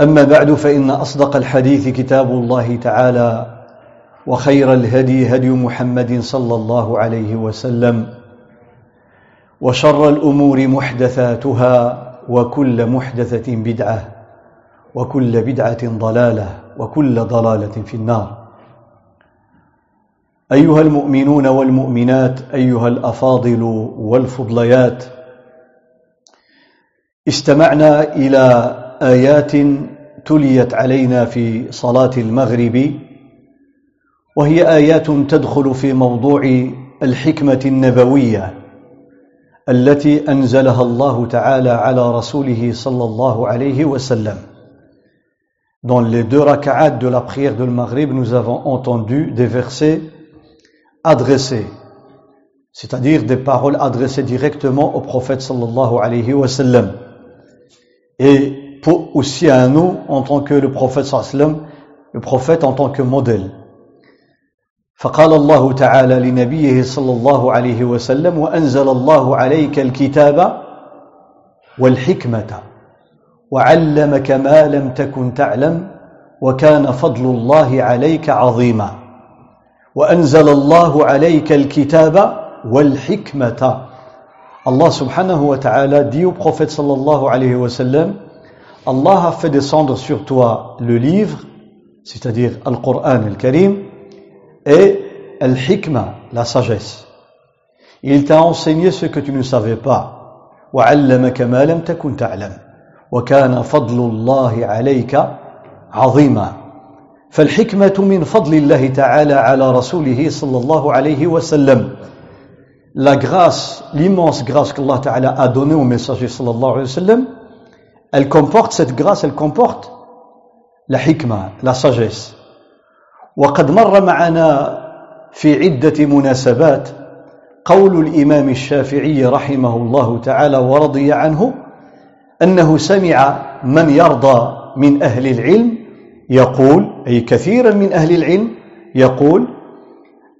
أما بعد فإن أصدق الحديث كتاب الله تعالى وخير الهدي هدي محمد صلى الله عليه وسلم وشر الأمور محدثاتها وكل محدثة بدعة وكل بدعة ضلالة وكل ضلالة في النار. أيها المؤمنون والمؤمنات أيها الأفاضل والفضليات استمعنا إلى آيات تليت علينا في صلاة المغرب وهي آيات تدخل في موضوع الحكمة النبوية التي أنزلها الله تعالى على رسوله صلى الله عليه وسلم Dans les deux raka'at de la prière de Maghrib, nous avons entendu des versets adressés, c'est-à-dire des paroles adressées directement au prophète sallallahu alayhi wa sallam. Et pour aussi à nous en tant que le prophète sallam, le prophète en tant que modèle. فقال الله تعالى لنبيه صلى الله عليه وسلم وأنزل الله عليك الكتاب والحكمة وعلمك ما لم تكن تعلم وكان فضل الله عليك عظيما وأنزل الله عليك الكتاب والحكمة الله سبحانه وتعالى au prophète صلى الله عليه وسلم Allah a fait descendre sur toi le livre, c'est-à-dire Al-Qur'an al-Karim, et Al-Hikmah, la sagesse. Il t'a enseigné ce que tu ne savais pas. وعلمك ما لم تكن تعلم وكان فضل الله عليك عظيما فالحكمة من فضل الله تعالى على رسوله صلى الله عليه وسلم la grâce, l'immense grâce qu'Allah Ta'ala a donnée au messager sallallahu alayhi wa sallam elle comporte cette grâce, elle comporte la hikmah, la sagesse. وقد مر معنا في عدة مناسبات قول الإمام الشافعي رحمه الله تعالى ورضي عنه أنه سمع من يرضى من أهل العلم يقول أي كثيرا من أهل العلم يقول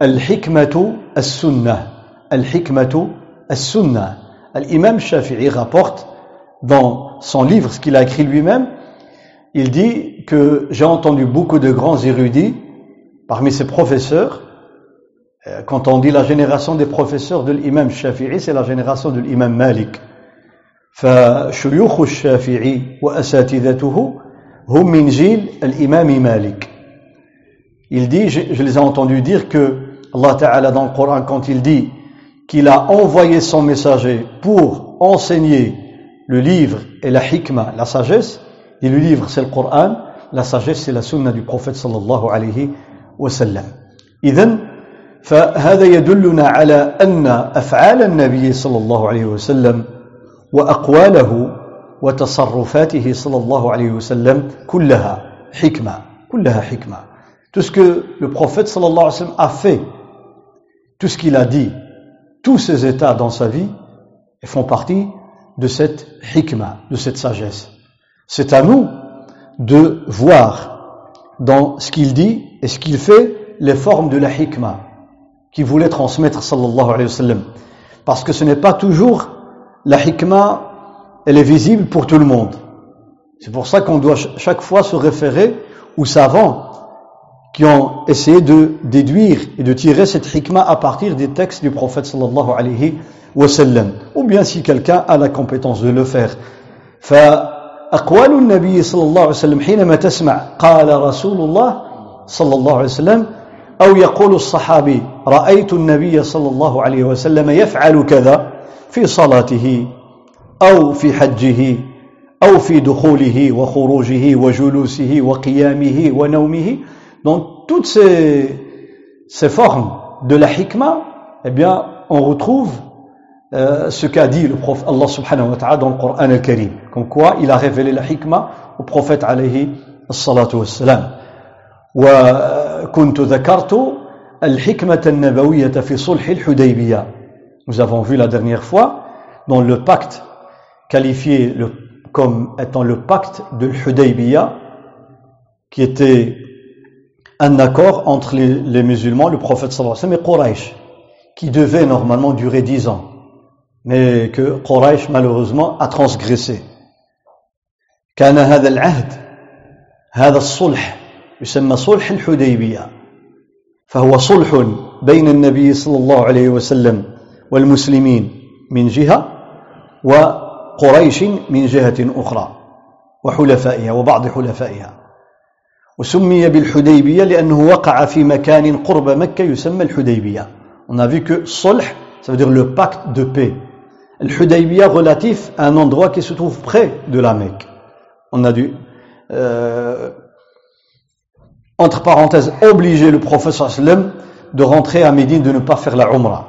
الحكمة السنة الحكمة السنة الإمام الشافعي rapporte dans son livre, ce qu'il a écrit lui-même, il dit que j'ai entendu beaucoup de grands érudits parmi ses professeurs. Euh, quand on dit la génération des professeurs de l'imam Shafi'i, c'est la génération de l'imam Malik. فشيوخ الشافعي وأساتذته هم من جيل الإمام مالك. Il dit, je, je les ai entendus dire que Allah Ta'ala dans le Coran, quand il dit qu'il a envoyé son messager pour enseigner le livre est la hikmah, la sagesse, et le livre c'est le Coran, la sagesse c'est la sunna du prophète sallallahu alayhi wa sallam. إذن فهذا يدلنا على أن أفعال النبي صلى الله عليه وسلم وأقواله وتصرفاته صلى الله عليه وسلم كلها حكمة كلها حكمة tout ce que le prophète sallallahu alayhi wa sallam a fait tout ce qu'il a dit tous ses états dans sa vie font partie de cette hikmah, de cette sagesse. C'est à nous de voir dans ce qu'il dit et ce qu'il fait les formes de la hikmah qu'il voulait transmettre sallallahu alayhi wa sallam. Parce que ce n'est pas toujours la hikmah, elle est visible pour tout le monde. C'est pour ça qu'on doit chaque fois se référer aux savants qui ont essayé de déduire et de tirer cette hikmah à partir des textes du prophète sallallahu alayhi وسلم. Ou bien si quelqu'un a la compétence de le faire. فأقوال النبي صلى الله عليه وسلم حينما تسمع. قال رسول الله صلى الله عليه وسلم أو يقول الصحابي رأيت النبي صلى الله عليه وسلم يفعل كذا في صلاته أو في حجه أو في دخوله وخروجه وجلوسه وقيامه ونومه. Dans toutes ces, ces formes de la hikmah eh bien on retrouve euh, ce qu'a dit le prophète Allah subhanahu wa ta'ala dans le Coran al-Karim comme quoi il a révélé la hikmah au prophète alayhi الصلاة والسلام وكنت ذكرت الحكمة النبوية في صلح الحديبية nous avons vu la dernière fois dans le pacte qualifié le, comme étant le pacte de l'Hudaybiyah qui était un accord entre les, les musulmans, le prophète sallallahu alayhi wa sallam et Quraysh qui devait normalement durer dix ans Mais que Quraysh malheureusement a transgressé. كان هذا العهد هذا الصلح يسمى صلح الحديبية. فهو صلح بين النبي صلى الله عليه وسلم والمسلمين من جهة وقريش من جهة أخرى وحلفائها وبعض حلفائها. وسمي بالحديبية لأنه وقع في مكان قرب مكة يسمى الحديبية. On a vu que صلح ça veut dire le pacte de paix. Le relatif à un endroit qui se trouve près de la Mecque. On a dû euh, entre parenthèses, obliger le professeur sallam de rentrer à Médine, de ne pas faire la Umrah,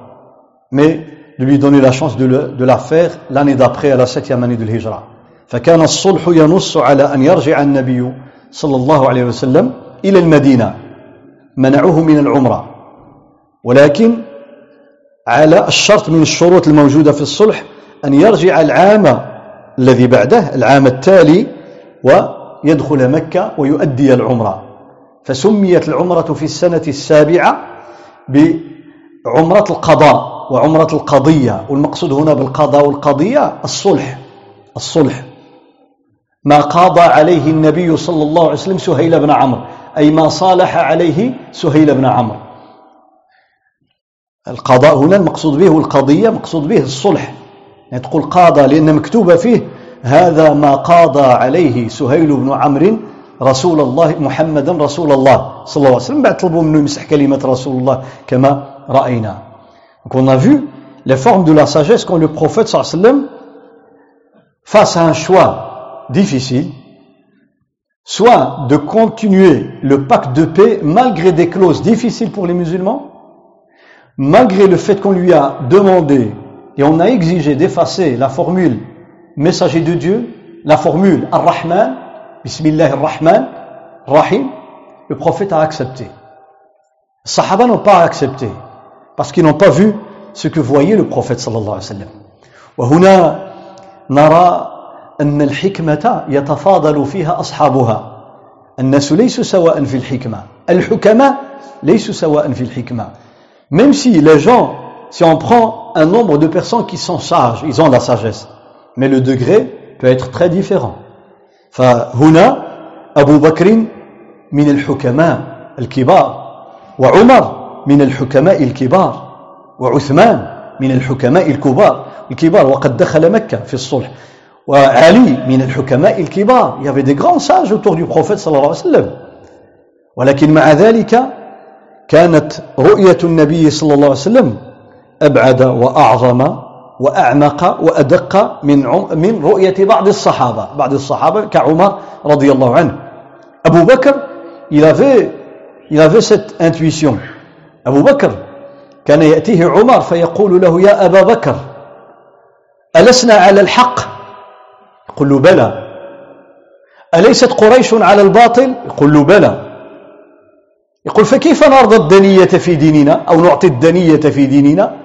mais de lui donner la chance de, le, de la faire l'année d'après, à la septième année de l'Hijra. فكان الصلح ينص على أن يرجع النبي صلى الله عليه وسلم إلى المدينة منعوه من العمرة ولكن على الشرط من الشروط الموجودة في الصلح أن يرجع العام الذي بعده العام التالي ويدخل مكة ويؤدي العمرة. فسميت العمرة في السنة السابعة بعمرة القضاء وعمرة القضية والمقصود هنا بالقضاء والقضية الصلح الصلح. ما قاضى عليه النبي صلى الله عليه وسلم سهيل بن عمرو أي ما صالح عليه سهيل بن عمرو. القضاء هنا المقصود به والقضية مقصود به الصلح. يعني تقول قاضى لأن مكتوبة فيه هذا ما قاضى عليه سهيل بن عمرو رسول الله محمدا رسول الله صلى الله عليه وسلم. بعد طلبوا منه يمسح كلمة رسول الله كما رأينا. Donc on a vu les formes de la sagesse quand le prophète صلى الله عليه وسلم face à un choix difficile soit de continuer le pacte de paix malgré des clauses difficiles pour les musulmans malgré le fait qu'on lui a demandé et on a exigé d'effacer la formule messager de Dieu la formule Ar-Rahman Bismillah ar-Rahman, Rahim, le prophète a accepté. Les Sahaba n'ont pas accepté parce qu'ils n'ont pas vu ce que voyait le prophète sallallahu alayhi wa sallam. وهنا نرى أن الحكمة يتفاضل فيها أصحابها الناس ليسوا سواء في الحكمة الحكماء ليسوا سواء في الحكمة même si les gens si on prend un nombre de personnes qui sont sages ils ont la sagesse mais le degré peut être très différent فهنا أبو بكر من الحكماء الكبار وعمر من الحكماء الكبار وعثمان من الحكماء الكبار الكبار وقد دخل مكة في الصلح وعلي من الحكماء الكبار il y avait des grands sages autour du prophète صلى الله عليه وسلم ولكن مع ذلك كانت رؤية النبي صلى الله عليه وسلم أبعد وأعظم وأعمق وأدق من من رؤية بعض الصحابة بعض الصحابة كعمر رضي الله عنه. أبو بكر il avait il avait cette intuition. أبو بكر كان يأتيه عمر فيقول له يا أبا بكر ألسنا على الحق؟ يقول له بلى. أليست قريش على الباطل؟ يقول له بلى. يقول فكيف نرضى الدنية في ديننا أو نعطي الدنية في ديننا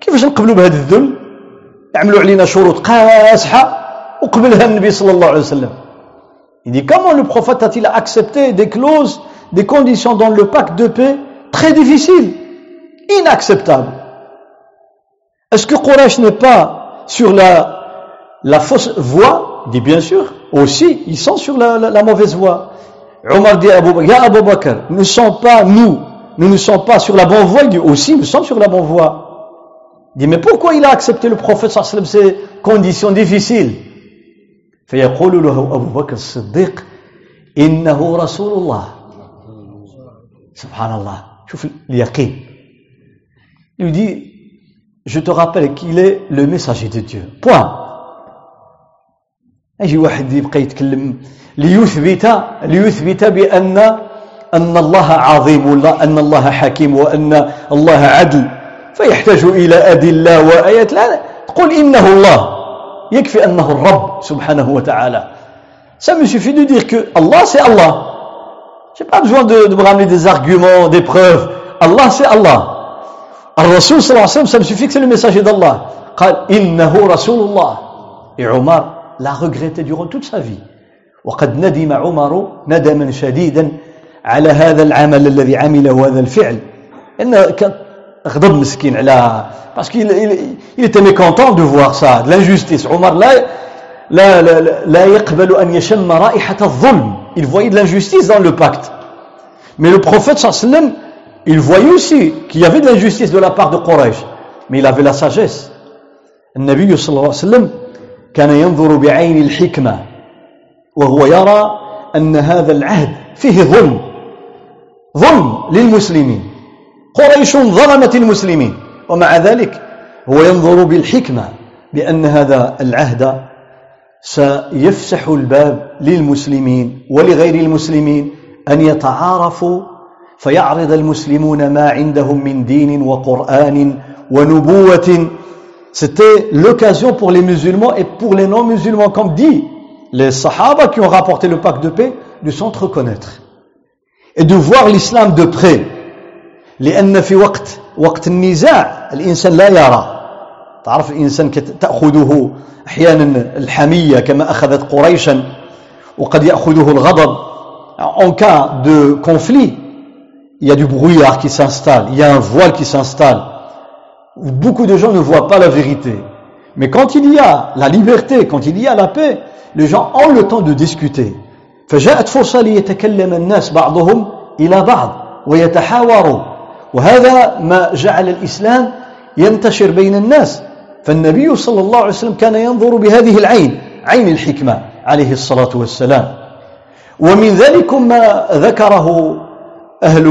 كيفاش نقبلوا بهذا الذل يعملوا علينا شروط قاسحة وقبلها النبي صلى الله عليه وسلم Il dit comment le prophète a-t-il accepté des clauses, des conditions dans le pacte de paix très difficiles, inacceptables. Est-ce que Quraysh n'est pas sur la, la fausse voie Il dit bien sûr, aussi, ils sont sur la, la, la mauvaise voie. Omar dit à Abu Bakr, Ya Abu Bakr, nous ne sommes pas, nous, nous ne sommes pas sur la bonne voie. Il dit aussi, nous sommes sur la bonne voie. Il dit, mais pourquoi il a accepté le prophète sallallahu alayhi wa sallam ces conditions difficiles فيقول له أبو بكر الصديق إنه رسول الله Subhanallah. L'yaqin. Il lui dit, je te rappelle qu'il est le messager de Dieu. Point. يجي واحد يبقى يتكلم ليثبت ليثبت بأن أن الله عظيم أن الله حكيم وأن الله عدل فيحتاج إلى أدلة وآيات لا قل إنه الله يكفي أنه الرب سبحانه وتعالى Ça me suffit de dire que Allah c'est Allah. J'ai pas besoin de, de me ramener des arguments, des preuves. Allah c'est Allah. الرسول صلى الله عليه وسلم ça me suffit que c'est le messager d'Allah. قال إنه رسول الله. Et Omar l'a regretté durant toute sa vie. وقد ندم عمر ندما شديدا على هذا العمل الذي عمله هذا الفعل. إنه كان غضب مسكين على qu'il il, était mécontent de voir ça, de l'injustice. Omar là لا, لا, لا يقبل أن يشم رائحة الظلم il voyait de l'injustice dans le pacte mais le prophète sallam il voyait aussi qu'il y avait de l'injustice de la part de Quraysh mais il avait la sagesse النبي صلى الله عليه وسلم كان ينظر بعين الحكمة وهو يرى أن هذا العهد فيه ظلم. ظلم للمسلمين. قريش ظلمت المسلمين. ومع ذلك هو ينظر بالحكمة بأن هذا العهد سيفسح الباب للمسلمين ولغير المسلمين أن يتعارفوا فيعرض المسلمون ما عندهم من دين وقرآن ونبوة. C'était l'occasion pour les musulmans et pour les non-musulmans, comme dit les sahaba qui ont rapporté le pacte de paix, de s'entreconnaître et de voir l'islam de près. لأن في وقت وقت النزاع الإنسان لا يرى تعرف الإنسان تأخذه أحيانا الحمية كما أخذت قريشا وقد يأخذه الغضب en cas de conflit il y a du brouillard qui s'installe il y a un voile qui s'installe beaucoup de gens ne voient pas la vérité mais quand il y a la liberté quand il y a la paix les gens ont le temps de discuter. فجاءت فرصة ليتكلم الناس بعضهم إلى بعض ويتحاوروا. وهذا ما جعل الإسلام ينتشر بين الناس. فالنبي صلى الله عليه وسلم كان ينظر بهذه العين عين الحكمة عليه الصلاة والسلام. ومن ذلك ما ذكره أهل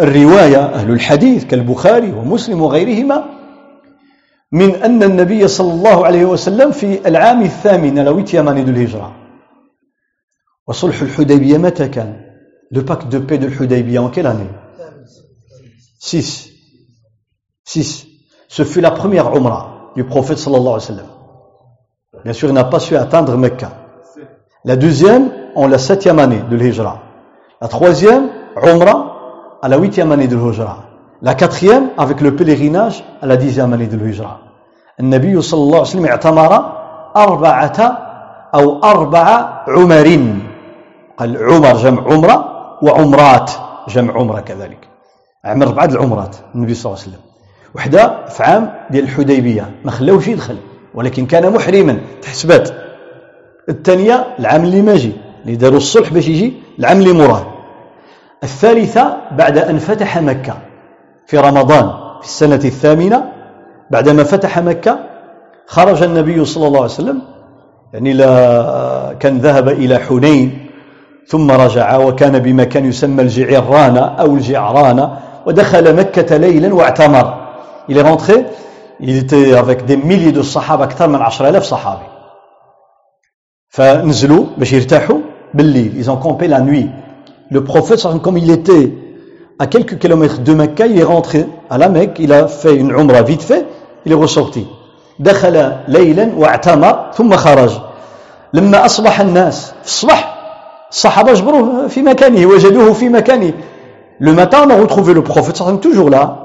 الرواية أهل الحديث كالبخاري ومسلم وغيرهما من أن النبي صلى الله عليه وسلم في العام الثامن لويت يماني الهجرة وصلح الحديبية متى كان Le pacte de paix de l'Hudaybiyah en quelle année 6. 6. Ce fut la première Umrah du prophète sallallahu alayhi wa sallam. Bien sûr, il n'a pas su atteindre Mecca. La deuxième, en la septième année de l'Hijra. La troisième, Umrah, à la huitième année de l'Hijra. La quatrième, avec le pèlerinage, à la dixième année de l'Hijra. النبي صلى الله عليه وسلم اعتمر أربعة أو أربع عمر قال عمر جمع عمرة وعمرات جمع عمرة كذلك عمر أربعة العمرات النبي صلى الله عليه وسلم وحده في عام ديال الحديبيه ما خلاوش يدخل ولكن كان محرما تحسبات الثانية العام اللي ماجي اللي داروا الصلح باش يجي العام اللي مراد الثالثه بعد ان فتح مكه في رمضان في السنة الثامنة بعدما فتح مكة خرج النبي صلى الله عليه وسلم يعني كان ذهب إلى حنين ثم رجع وكان بمكان يسمى الجعرانه أو الجعرانه ودخل مكة ليلا واعتمر il est rentré, il était avec des milliers de sahaba, أكثر من 10000 صحابي. فنزلوا باش يرتاحوا بالليل, ils ont campé la nuit. Le prophète, comme il était à quelques kilomètres de Mecca, il est rentré à la Mecque, il a fait une umrah vite fait, il est ressorti. دخل ليلا واعتمر ثم خرج. لما أصبح الناس في الصبح الصحابة جبروه في مكانه وجدوه في مكانه. Le matin, on a retrouvé le prophète, toujours là,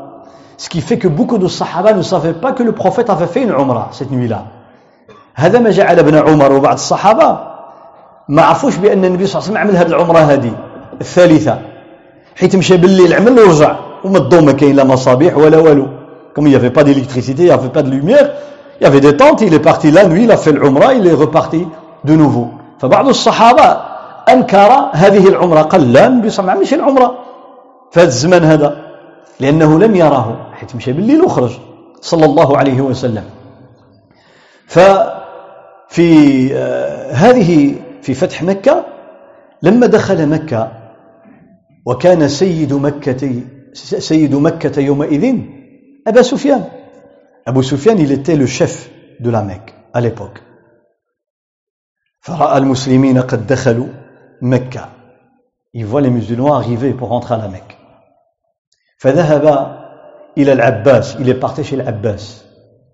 Ce qui fait que beaucoup de sahaba ne savaient pas que le prophète avait fait une umrah cette nuit-là. هذا ما جعل ابن عمر وبعض الصحابة ما عرفوش بأن النبي صلى الله عليه وسلم عمل هذه العمرة هذه الثالثة حيت مشى بالليل عمل ورجع وما الضوء ما كاين لا مصابيح ولا والو. Il n'y avait pas de lumière, il y avait des tentes, il est parti la nuit, il l'umrah, il est de nouveau. فبعض الصحابة أنكر هذه العمرة قال لا النبي صلى الله عليه وسلم ما عملش العمرة. في هذا الزمان هذا لأنه لم يراه. حيث مشى بالليل وخرج صلى الله عليه وسلم. ففي هذه في فتح مكة لما دخل مكة وكان سيد مكة سيد مكة يومئذ أبا سفيان. أبو سفيان il était le chef de la Mecque à l'époque. فرأى المسلمين قد دخلوا مكة. Il voit les musulmans arriver pour rentrer à la Mecque. فذهب إلى العباس. Il est parti chez العباس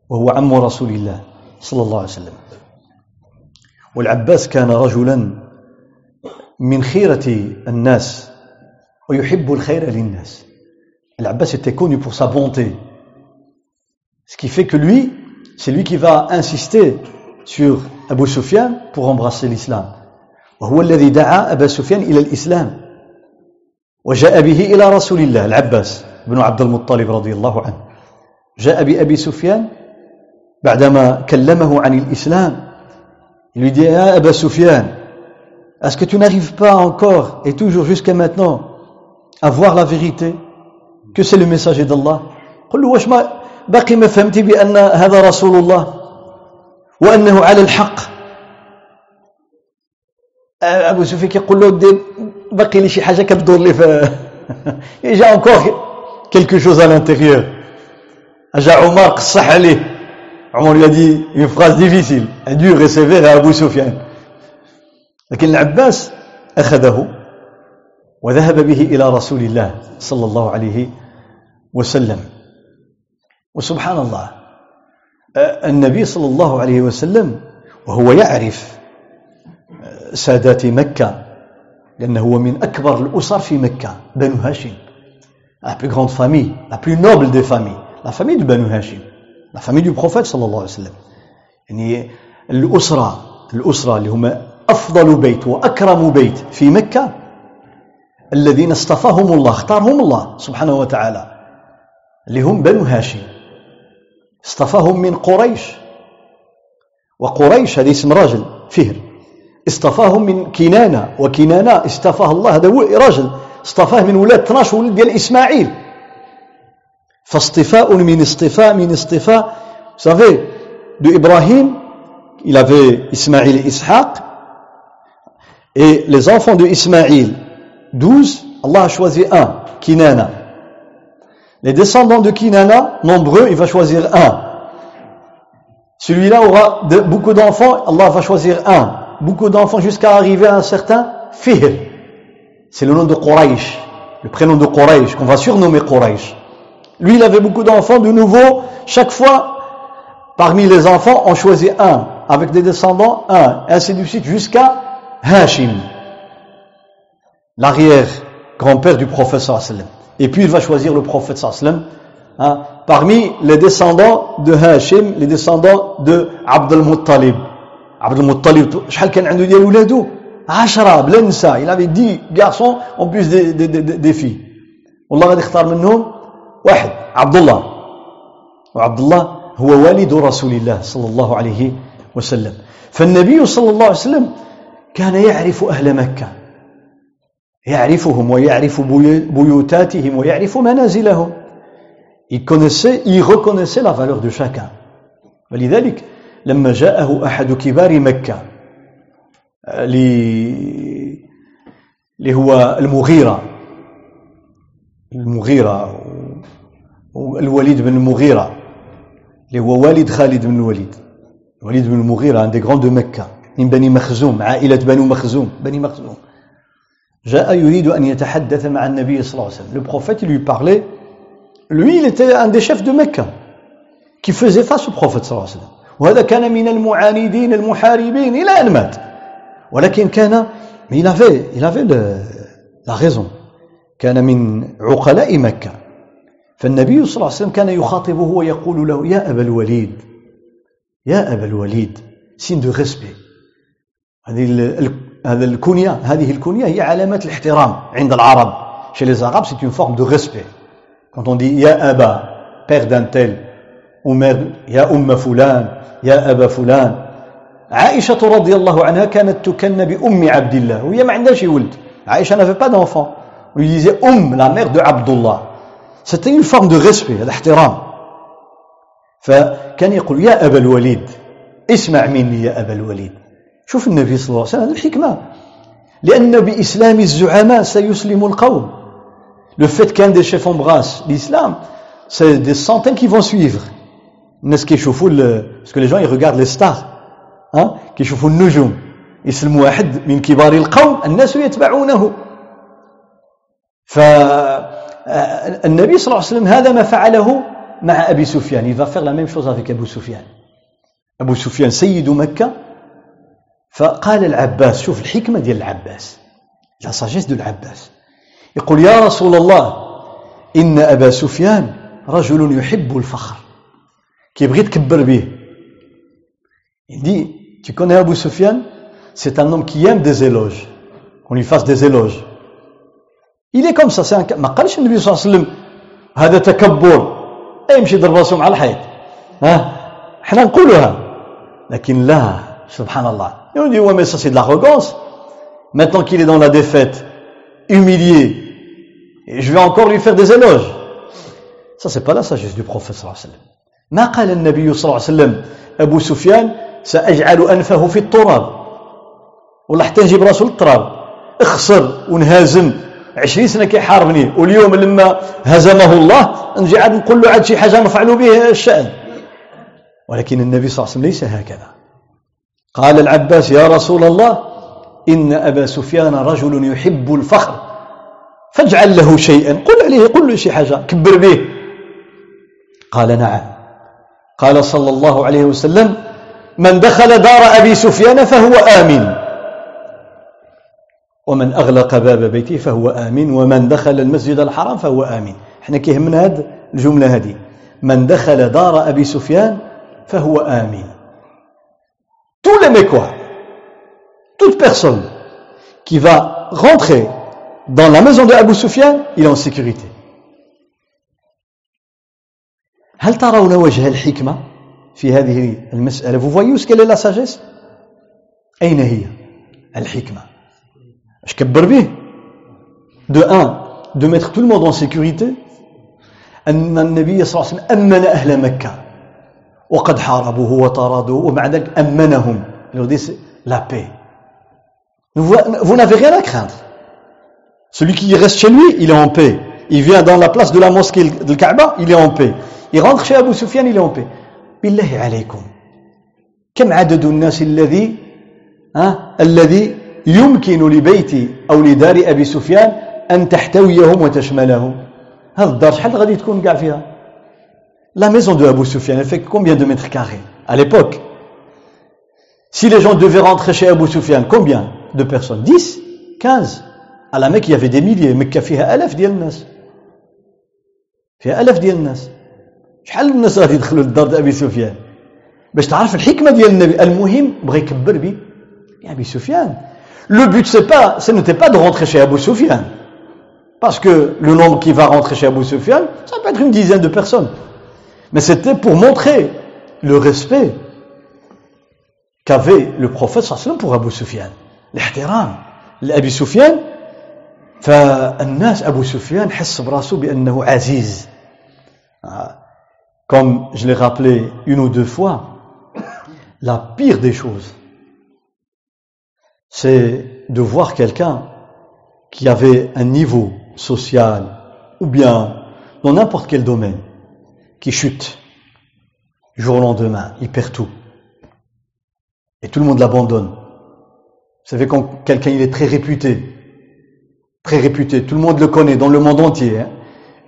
وهو عم رسول الله صلى الله عليه وسلم. والعباس كان رجلا من خيرة الناس. ويحب الخير للناس العباس était connu pour sa bonté ce qui fait que lui c'est lui qui va insister sur Abu Sufyan pour embrasser l'islam وهو الذي دعا أبا سفيان إلى الإسلام وجاء به إلى رسول الله العباس بن عبد المطلب رضي الله عنه جاء بأبي سفيان بعدما كلمه عن الإسلام il lui dit ah, Abba Sufyan est-ce que tu n'arrives pas encore et toujours jusqu'à maintenant à voir la vérité, que c'est le messager d'Allah. قل واش ما باقي ما فهمتي بأن هذا رسول الله وأنه على الحق؟ أبو سفيان كيقول له دي باقي لي شي حاجة كتدور لي في j'ai encore quelque chose à l'intérieur جا عمر قصح عليه. عمر قال لي une phrase difficile, dure et sévère ابو سفيان لكن العباس أخذه. وذهب به إلى رسول الله صلى الله عليه وسلم. وسبحان الله النبي صلى الله عليه وسلم وهو يعرف سادات مكة لأنه هو من أكبر الأسر في مكة بنو هاشم. La plus grande famille la plus noble des familles la famille de Banu Hashim la famille du prophète صلى الله عليه وسلم. يعني الأسرة الأسرة اللي هم أفضل بيت وأكرم بيت في مكة الذين اصطفاهم الله اختارهم الله سبحانه وتعالى اللي هم بنو هاشم. اصطفاهم من قريش. وقريش هذا اسم راجل فهر. اصطفاهم من كنانة وكنانة اصطفاه الله هذا راجل اصطفاه من ولاد 12 ولد ديال إسماعيل. فاصطفاء من اصطفاء من اصطفاء. vous savez de Ibrahim il avait Ismaïl et et les enfants de Ismaïl. 12 Allah a choisi un Kinana les descendants de Kinana nombreux il va choisir un celui-là aura beaucoup d'enfants Allah va choisir un beaucoup d'enfants jusqu'à arriver à un certain Fihr c'est le nom de Quraysh le prénom de Quraysh qu'on va surnommer Quraysh Lui, il avait beaucoup d'enfants. De nouveau, chaque fois, parmi les enfants, on choisit un. Avec des descendants, un. Ainsi de suite, jusqu'à Hashim L'arrière-grand-père du prophète sallam. Et puis, il va choisir le prophète sallam. Hein, parmi les descendants de Hashim, les descendants de Abdul Muttalib. Abdul Muttalib, شحال كان عنده ديال ولادو 10 بلا نساء il avait 10 garçons en plus des, des, des, des filles والله غادي يختار منهم واحد عبد الله وعبد الله هو والد رسول الله صلى الله عليه وسلم فالنبي صلى الله عليه وسلم كان يعرف أهل مكة يعرفهم ويعرف بيوتاتهم ويعرف منازلهم. Il connaissait, il reconnaissait la valeur de chacun. ولذلك لما جاءه أحد كبار مكة اللي هو المغيرة المغيرة الوليد بن المغيرة اللي هو والد خالد بن الوليد. الوليد بن المغيرة عند غران دو مكة من بني مخزوم عائلة بنو مخزوم بني مخزوم. جاء يريد أن يتحدث مع النبي صلى الله عليه وسلم. Le prophète lui parlait. Lui il était un des chefs de Mecca qui faisait face au prophète صلى الله عليه وسلم. وهذا كان من المعاندين المحاربين إلى أن مات. ولكن كان mais il avait il avait le, la raison. كان من عقلاء مكة. فالنبي صلى الله عليه وسلم كان يخاطبه ويقول له يا أبا الوليد يا أبا الوليد سين دو ريسبي هذه هذا الكنية هذه الكنية هي علامة الاحترام عند العرب. Chez les arabes c'est une forme de respect. Quand on dit يا أبا tel ou mère يا أم فلان يا أبا فلان عائشة رضي الله عنها كانت تكن بأم عبد الله وهي ما عندهاش ولد عائشة n'avait pas d'enfant. On lui disait أم la mère de Abdullah. C'était une forme de respect, الاحترام. فكان يقول يا أبا الوليد اسمع مني يا أبا الوليد شوف النبي صلى الله عليه وسلم هذه الحكمة لأن بإسلام الزعماء سيسلم القوم Le fait qu'un des chefs embrasse l'islam, c'est des centaines qui vont suivre. Parce que les gens ils regardent les stars. Hein? كيشوفوا النجوم اسم واحد من كبار القوم الناس يتبعونه فالنبي صلى الله عليه وسلم هذا ما فعله مع أبي سفيان va faire la même chose avec Abu Sufyan أبو سفيان سيد مكة فقال العباس شوف الحكمة ديال العباس لا ساجيس دو العباس يقول يا رسول الله إن أبا سفيان رجل يحب الفخر. كيبغي يتكبر به. dit, tu connais Abu Sufyan C'est un homme qui aime des éloges, qu'on lui fasse des éloges. Il ما قالش النبي صلى الله عليه وسلم هذا تكبر. امشي ضرب راسه مع الحيط. ها؟ إحنا نقولها. لكن لا سبحان الله. On dit ouais mais ça c'est de l'arrogance. Maintenant qu'il est dans la défaite humilié et je vais encore lui faire des éloges. Ça c'est pas la sagesse du prophète صلى الله عليه وسلم ما قال النبي صلى الله عليه وسلم أبو سفيان سأجعل أنفه في التراب ولا حتى نجيب راسه للتراب اخسر ونهازم عشرين سنة كيحاربني واليوم لما هزمه الله نجي عاد نقول له عاد شي حاجة نرفع به الشأن ولكن النبي صلى الله عليه وسلم ليس هكذا قال العباس يا رسول الله إن أبا سفيان رجل يحب الفخر فاجعل له شيئا. قل عليه قل له شي حاجة كبر به قال نعم. قال صلى الله عليه وسلم من دخل دار أبي سفيان فهو آمن. ومن أغلق باب بيته فهو آمن ومن دخل المسجد الحرام فهو آمن. إحنا كيهمنا هذه الجملة هذه من دخل دار أبي سفيان فهو آمن. tous les Mécois toute personne qui va rentrer dans la maison de Abu Sufyan il est en sécurité هل ترون وجه الحكمة في هذه المسألة vous voyez où est-ce qu'elle est la sagesse أين هي الحكمة Je كبر به de un de mettre tout le monde en sécurité أن النبي صلى الله عليه وسلم أمن أهل مكة وقد حاربوه وطردوه ومع ذلك أمنهم la paix vous, vous n'avez rien à craindre celui qui reste chez lui il est en paix il vient dans la place de la mosquée de Kaaba il est en paix il rentre chez Abu Sufyan il est en paix بالله عليكم كم عدد الناس الذي ها الذي يمكن لبيت أو لدار أبي سفيان أن تحتويهم وتشملهم هذا الدار شحال غادي تكون كاع فيها La maison de Abu Sufyan, elle fait combien de mètres carrés à l'époque Si les gens devaient rentrer chez Abu Sufyan, combien de personnes 10 15 À la Mecque, il y avait des milliers. مكة فيها ألاف ديال الناس. فيها ألاف ديال الناس. شحال من الناس غادي يدخلوا للدار أبي سفيان؟ باش تعرف الحكمة ديال النبي، المهم بغى يكبر بي يا أبي سفيان Le but, c'est pas, ce n'était pas de rentrer chez Abu Sufyan. Parce que le nombre qui va rentrer chez Abu Sufyan, ça peut être une dizaine de personnes. Mais c'était pour montrer le respect qu'avait le prophète sallam pour Abu Sufyan. L'ihtiram. لأبي سفيان فالناس أبو سفيان حس براسه بأنه عزيز comme je l'ai rappelé une ou deux fois la pire des choses c'est de voir quelqu'un qui avait un niveau social ou bien dans n'importe quel domaine qui chute du jour au lendemain, il perd tout. Et tout le monde l'abandonne. Vous savez, quand quelqu'un il est très réputé, très réputé, tout le monde le connaît dans le monde entier, hein.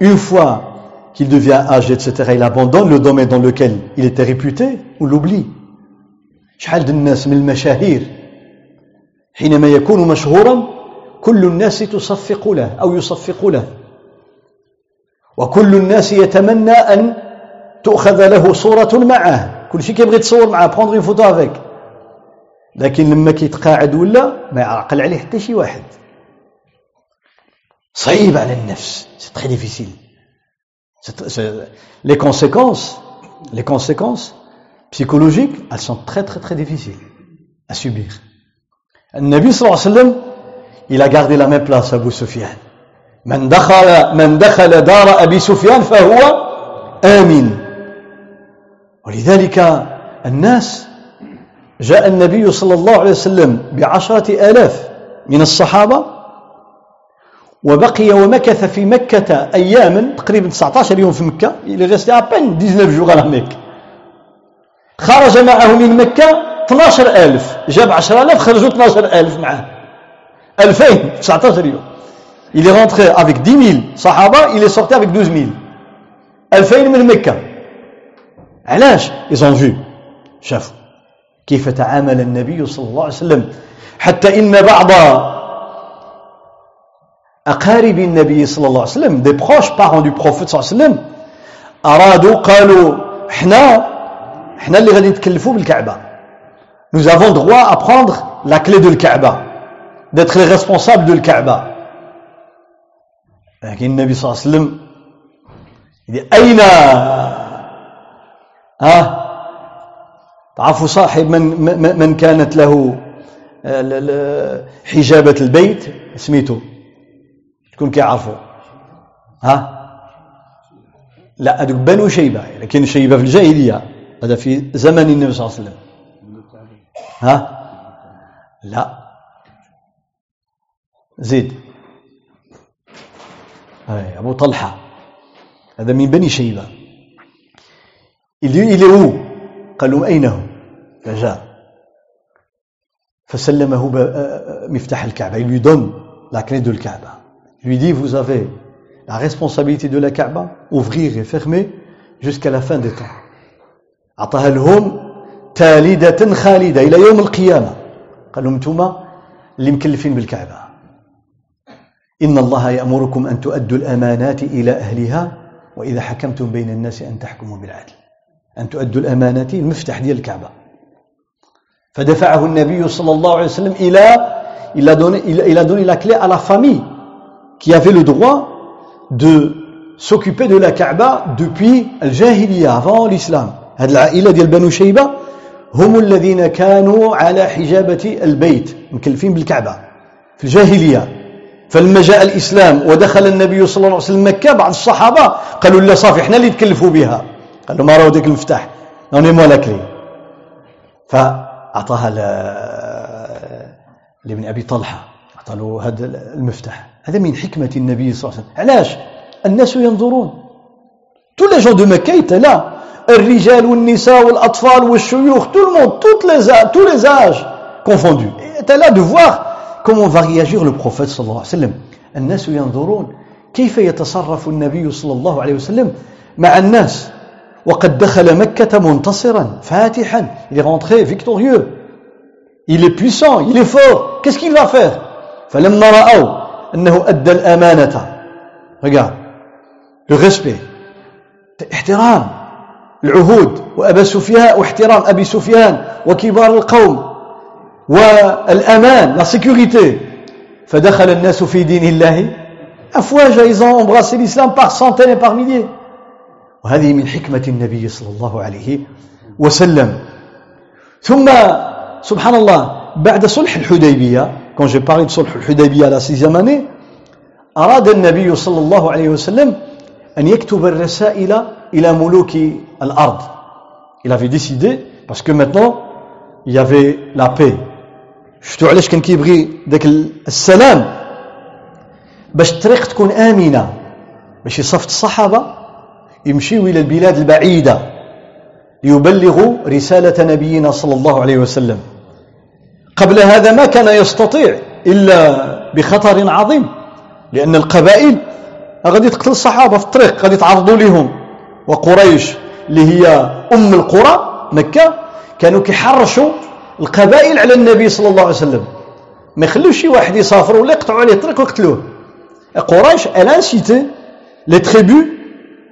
une fois qu'il devient âgé, etc., il abandonne le domaine dans lequel il était réputé, ou l'oublie. حينما يكون مشهورا كل الناس تصفق له أو يصفق له وكل الناس يتمنى أن تؤخذ له صورة معه. كل شيء كيبغي يتصور معه prendre une photo avec لكن لما كيتقاعد ولا ما يعقل عليه حتى شي واحد. صعيب على النفس. c'est très difficile les conséquences les conséquences psychologiques elles sont très très très difficiles à subir. النبي صلى الله عليه وسلم il a gardé la même من دخل من دخل دار أبي سفيان فهو آمن. ولذلك الناس جاء النبي صلى الله عليه وسلم بعشرة آلاف من الصحابة وبقي ومكث في مكة أياما تقريبا 19 يوم في مكة resté à peine 19 jours à la Mecque خرج معه من مكة 12000 جاب 10000 خرجوا 12000 معه 2000 19 يوم. Il est rentré avec 10 000 صحابة il est sorti avec 12 000 2000 من مكة. علاش ils ont vu. شافوا كيف تعامل النبي صلى الله عليه وسلم. حتى إن بعض أقارب النبي صلى الله عليه وسلم des proches parents du prophète صلى الله عليه وسلم أرادوا قالوا إحنا إحنا اللي غادي نتكلفوا بالكعبة. Nous avons droit à prendre la clé de الكعبة d'être les responsables de الكعبة لكن النبي صلى الله عليه وسلم أين ها؟ تعرفوا صاحب من من كانت له حجابة البيت؟ سميتو شكون كيعرفوا. ها؟ لا هذوك بنو شيبة لكن شيبة في الجاهلية. هذا في زمن النبي صلى الله عليه وسلم. ها؟ لا. زيد. هاي أبو طلحة. هذا من بني شيبة. Il est où قالوا أين هو؟ فجاء فسلمه مفتاح الكعبة. Il lui donne la clé de الكعبة lui dit vous avez la responsabilité de la Kaaba ouvrir et fermer jusqu'à la fin des temps. أعطاها لهم تالدة خالدة إلى يوم القيامة. قال لهم أنتم اللي مكلفين بالكعبة. إن الله يأمركم أن تؤدوا الأمانات إلى أهلها وإذا حكمتم بين الناس أن تحكموا بالعدل. أن تؤدوا الأمانات المفتاح ديال الكعبة. فدفعه النبي صلى الله عليه وسلم إلى il a donné, il, il a donné la clé à la famille qui avait le droit de s'occuper de la Kaaba الجاهلية avant l'islam. هذه العائلة ديال بنو شيبة هم الذين كانوا على حجابة البيت مكلفين بالكعبة في الجاهلية فلما جاء الإسلام ودخل النبي صلى الله عليه وسلم مكة بعض الصحابة قالوا لا صافي إحنا اللي تكلفوا بها. قال له ما راهو ديك المفتاح دوني مو لا كلي فأعطاها لابن أبي طلحة. أعطى له هذا المفتاح. هذا من حكمة النبي صلى الله عليه وسلم. علاش؟ الناس ينظرون. Tous les gens de Mecca étaient là. الرجال والنساء والأطفال والشيوخ tout le monde toutes les, tous les âges confondus. Étaient là de voir comment va réagir le prophète صلى الله عليه وسلم الناس ينظرون. كيف يتصرف النبي صلى الله عليه وسلم مع الناس؟ وقد دخل مكة منتصرا فاتحا il est rentré victorieux il est puissant il est fort qu'est-ce qu'il va faire فلما رأوا أنه أدى الأمانة regarde le respect احترام العهود وأبا سفيان واحترام أبي سفيان وكبار القوم والأمان لا sécurité فدخل الناس في دين الله أفواجا ils ont embrassé l'islam par centaines et par milliers وهذه من حكمة النبي صلى الله عليه وسلم. ثم سبحان الله بعد صلح الحديبية quand j'ai parlé de صلح الحديبية la sixième année أراد النبي صلى الله عليه وسلم أن يكتب الرسائل إلى ملوك الأرض. Il avait décidé parce que maintenant il y avait la paix. شفتوا علاش كان كيبغي ذاك السلام؟ باش الطريق تكون آمنة. باش يصفت الصحابة؟ يمشيوا إلى البلاد البعيدة ليبلغوا رسالة نبينا صلى الله عليه وسلم. قبل هذا ما كان يستطيع إلا بخطر عظيم لأن القبائل غادي تقتل الصحابة في الطريق غادي تعرضوا لهم وقريش اللي هي أم القرى مكة كانوا كيحرشوا القبائل على النبي صلى الله عليه وسلم. ما يخلوش شي واحد يسافر ولا يقطعوا عليه الطريق ويقتلوه. قريش a incité les tribus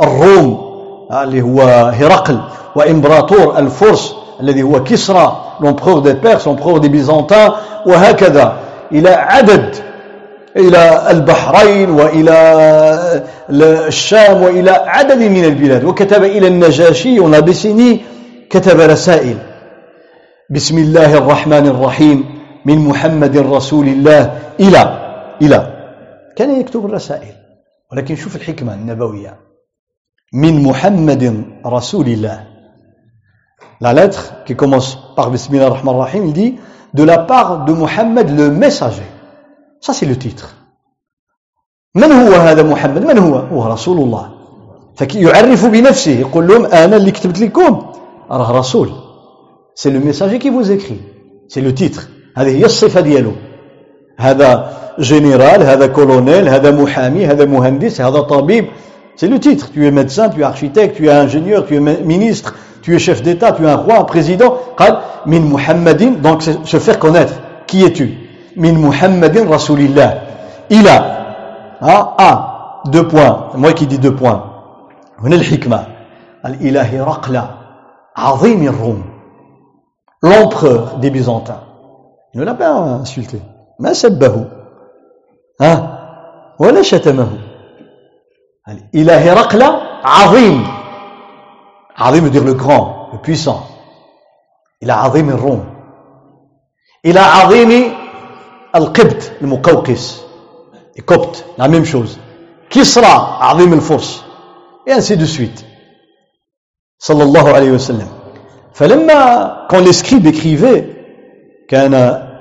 الروم اللي هو هرقل وإمبراطور الفرس الذي هو كسرى l'empereur des Perses l'empereur des Byzantins وهكذا إلى عدد إلى البحرين وإلى الشام وإلى عدد من البلاد. وكتب إلى النجاشي ونابسيني كتب رسائل. بسم الله الرحمن الرحيم من محمد رسول الله إلى إلى. كان يكتب الرسائل. ولكن شوف الحكمة النبوية. محمد رسول الله La lettre qui commence par Bismillah ar-Rahman ar-Rahim, il dit de la part de Muhammad le messager. Ça c'est le titre. من هو هذا محمد؟ من هو؟ هو رسول الله. فيعرف بنفسه يقول لهم أنا اللي كتبت لكم راه رسول. C'est le messager qui vous écrit. C'est le titre. هذه هي الصفة ديالو. هذا général, هذا colonel, هذا محامي, هذا مهندس, هذا طبيب. C'est le titre. Tu es médecin, tu es architecte, tu es ingénieur, tu es ministre, tu es chef d'État, tu es un roi, président. min Muhammadin, donc se faire connaître. Qui es-tu? Min Muhammadin Rasulillah. Il a, ah, ah, deux points. Moi qui dis deux points. On hikma. Al-ilahi raqla. L'empereur des Byzantins. Il ne l'a pas insulté. Ma Bahou. Hein? Voilà shatamahu. الإله هرقل عظيم عظيم veut dire le grand le puissant إلى عظيم الروم إلى عظيم القبط المقوقس et copte, la même chose. Kisra, Azim al-Furs, et ainsi de suite. Sallallahu alayhi wa sallam. فلما quand les scribes écrivaient كان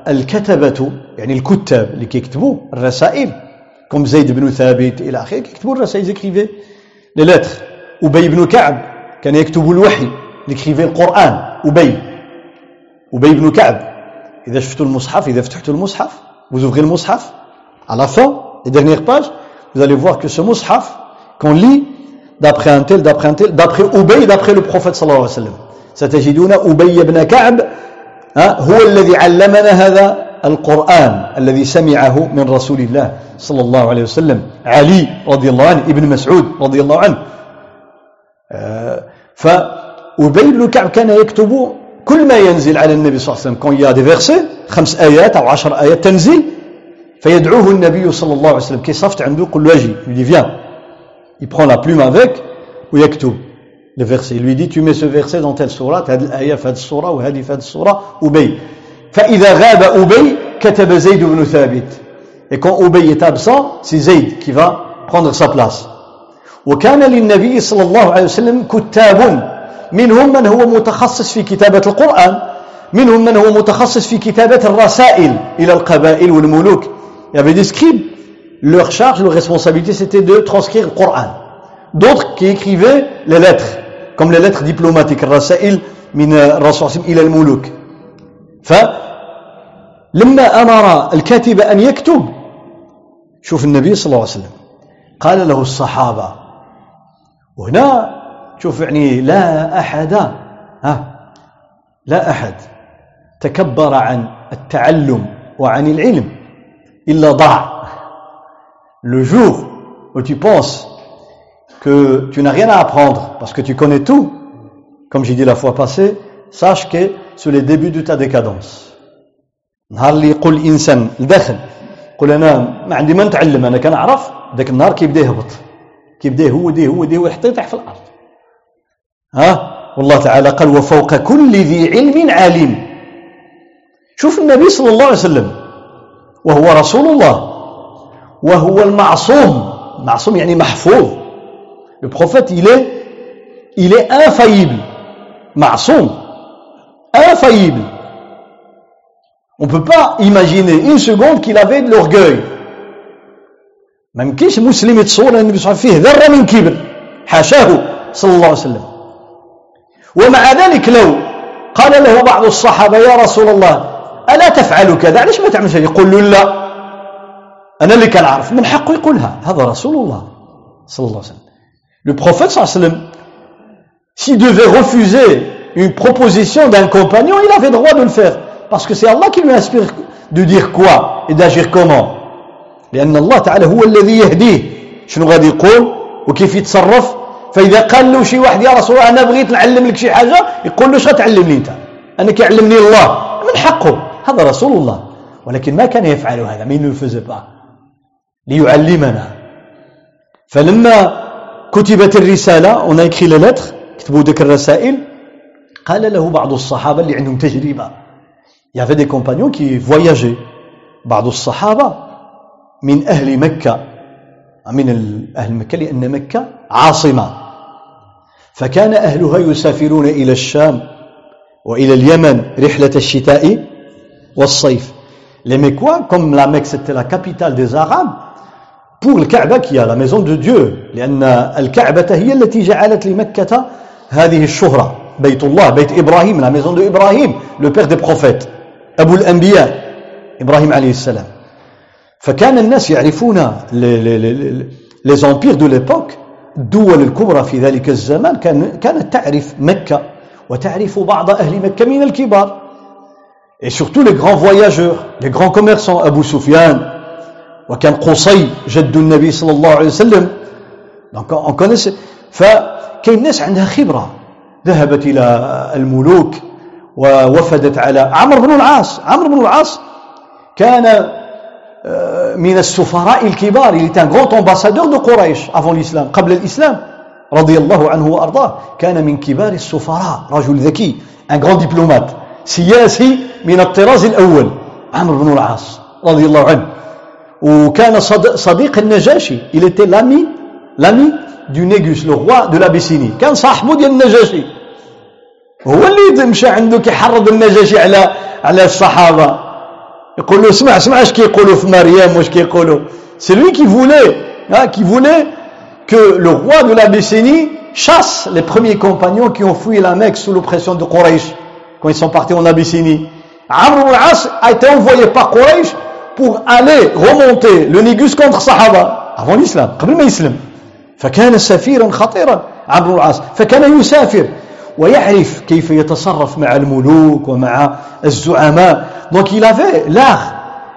الكتبة يعني الكتاب اللي كيكتبوا الرسائل comme زيد بن ثابت إلى آخره كيكتبوا الرسائل ils écrivaient les lettres أبي بن كعب كان يكتب الوحي il écrivait القرآن أبي أبي بن كعب إذا شفتوا المصحف إذا فتحتوا المصحف vous ouvrez le mushaf à la fin les dernières pages, vous allez voir que ce mushaf, qu'on lit d'après un tel, d'après un tel, d'après Ubay, d'après le prophète sallallahu alayhi wa sallam. ستجدون أبي بن كعب هو الذي علمنا هذا القرآن الذي سمعه من رسول الله صلى الله عليه وسلم علي رضي الله عنه ابن مسعود رضي الله عنه. فأبي بن كعب كان يكتب كل ما ينزل على النبي صلى الله عليه وسلم. Y a des versets خمس آيات أو عشر آيات تنزل فيدعوه النبي صلى الله عليه وسلم. كي صفت عنده؟ قل له أجي. Lui dit viens. Il ويكتب le verset. Il lui dit tu mets ce verset dans telle هذه الآية في هذه السورة وهذه في هذه السورة أبي فإذا غاب أبي كتب زيد بن ثابت et quand Ubay est absent c'est Zayd qui va prendre sa place وكان للنبي صلى الله عليه وسلم كتاب منهم من هو متخصص في كتابة القرآن منهم من هو متخصص في كتابة الرسائل إلى القبائل والملوك Il y avait des scribes, leur charge, leur responsabilité, c'était de transcrire le Coran. D'autres qui écrivaient les lettres, comme les lettres diplomatiques, الرسائل من الرسول إلى الملوك. فلما أمر الكاتب أن يكتب شوف النبي صلى الله عليه وسلم قال له الصحابة وهنا شوف يعني لا أحد ها لا أحد تكبر عن التعلم وعن العلم إلا ضاع. Le jour où tu penses que tu n'as rien à apprendre parce que tu connais tout comme j'ai dit la fois passée sache que c'est le début de ta décadence. نهار اللي يقول الانسان الداخل يقول أنا ما عندي ما نتعلم أنا كنعرف ذاك النهار كيبدا يهبط كيبدا يهودي هودي هو حتى يطيح في الأرض ها والله تعالى قال وفوق كل ذي علم عليم شوف النبي صلى الله عليه وسلم وهو رسول الله وهو المعصوم معصوم يعني محفوظ le prophète il est il est infaillible. معصوم infaillible. On ne peut pas imaginer une seconde qu'il avait de l'orgueil. مسلم يتصور ان النبي صلى الله عليه وسلم فيه ذره من كبر حاشاه صلى الله عليه وسلم ومع ذلك لو قال له بعض الصحابه يا رسول الله ألا تفعل كذا علاش ما تعملش يقول له لا أنا اللي كنعرف من حقه يقولها هذا رسول الله صلى الله عليه وسلم le prophète صلى الله عليه وسلم s'il devait refuser une proposition d'un compagnon il avait droit de le faire. Parce que c'est Allah qui lui inspire de dire quoi et d'agir comment. لأن الله تعالى هو الذي يهديه. شنو غادي يقول؟ وكيف يتصرف؟ فإذا قال له شي واحد يا رسول الله أنا بغيت نعلم لك شي حاجة. يقول له اش غتعلمني أنت؟ أنا كيعلمني الله. من حقه. هذا رسول الله. ولكن ما كان يفعل هذا faisait pas ليعلمنا. فلما كتبت الرسالة on a écrit les كتبوا ذيك الرسائل قال له بعض الصحابة اللي عندهم تجربة. Y avait des compagnons qui voyageaient. بعض الصحابة من أهل مكة. من أهل مكة لأن مكة عاصمة. فكان أهلها يسافرون إلى الشام وإلى اليمن رحلة الشتاء والصيف. Les Mécois, comme la Mecque c'était la capitale des Arabes, pour le Kaaba qui est la maison de Dieu, لأن الكعبة هي التي جعلت لمكة هذه الشهرة. بيت الله بيت إبراهيم la maison de Ibrahim le père des prophètes أبو الأنبياء إبراهيم عليه السلام فكان الناس يعرفون les empires de l'époque الدول الكبرى في ذلك الزمان كانت تعرف مكة وتعرف بعض أهل مكة من الكبار et surtout les grands voyageurs les grands commerçants أبو سفيان وكان قصي جد النبي صلى الله عليه وسلم donc on connaît فكاين ناس عندها خبرة ذهبت إلى الملوك ووفدت على عمرو بن العاص. عمرو بن العاص كان من السفراء الكبار était un grand ambassadeur de قريش avant l'islam قبل الإسلام رضي الله عنه وأرضاه. كان من كبار السفراء رجل ذكي un grand diplomate سياسي من الطراز الأول عمرو بن العاص رضي الله عنه. وكان صديق النجاشي il était l'ami l'ami du Négus le roi de l'Abyssinie. كان صاحبه ديال النجاشي. هو اللي مشى عنده كيحرض النجاشي على على الصحابه يقول له اسمع اسمع اش كيقولوا في مريم واش كيقولوا c'est lui qui voulait hein, qui voulait que le roi de l'Abyssinie chasse les premiers compagnons qui ont fui la Mecque sous l'oppression de Quraysh quand ils sont partis en Abyssinie Amr al-As a été envoyé par Quraysh pour aller remonter le Négus contre Sahaba avant l'islam قبل ما يسلم فكان سفيرا خطيرا عمرو العاص فكان يسافر ويعرف كيف يتصرف مع الملوك ومع الزعماء. Donc il avait l'art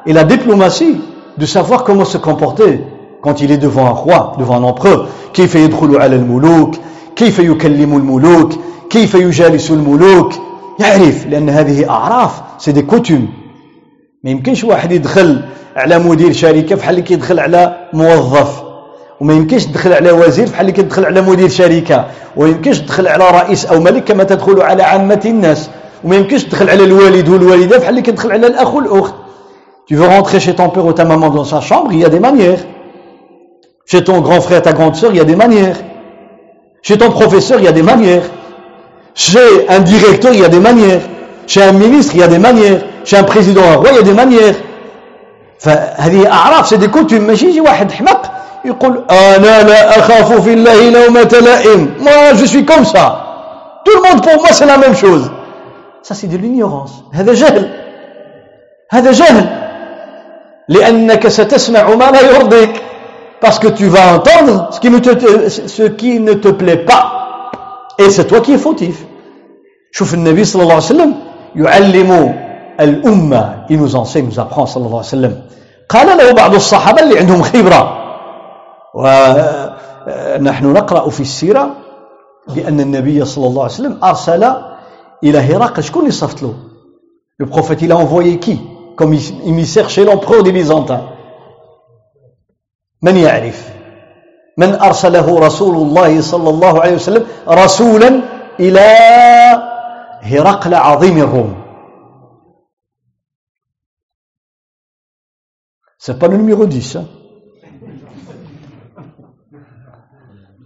et la diplomatie de savoir comment se comporter quand il est devant un roi devant un empereur. كيف يدخل على الملوك؟ كيف يكلم الملوك؟ كيف يجالس الملوك؟ يعرف لأن هذه أعراف c'est des coutumes. ما يمكنش واحد يدخل على مدير شركة بحال اللي كيدخل على موظف. وما يمكنش تدخل على وزير بحال اللي كيدخل على مدير شركه وما يمكنش تدخل على رئيس أو ملك كما تدخل على عامه الناس وما يمكنش تدخل على الوالد والوالده بحال اللي كيدخل على الاخ والاخت Tu veux rentrer chez ton père ou ta maman dans sa chambre, il y a des manières. Chez ton grand frère, ta grande sœur, il y a des manières. Chez ton professeur, il y a des manières. Chez un directeur, il y a des manières. Chez un ministre, il y a des manières. chez un président un roi il y a des manières فهذه أعراف دي كوتيم ماشي يجي واحد حمق يقول أنا لا أخاف في الله لومة لائم. ما جو سوي كوم سا تو الموند بور ما سي لا ميم شوز سا سي دي لينيورونس هذا جهل هذا جهل لأنك ستسمع ما لا يرضيك. parce que tu vas سكي ce qui ne te ce qui ne te plaît pas. Et c'est شوف النبي صلى الله عليه وسلم يعلم الأمة. Il nous enseigne nous apprend صلى الله عليه وسلم. قال له بعض الصحابة اللي عندهم خبرة. ونحن نقرأ في السيرة بأن النبي صلى الله عليه وسلم أرسل إلى هرقل. شكون اللي صفت له؟ Le prophète il a envoyé qui? Comme émissaire chez l'empereur من يعرف من أرسله رسول الله صلى الله عليه وسلم رسولا إلى هرقل عظيم الروم C'est pas le numéro 10. Hein.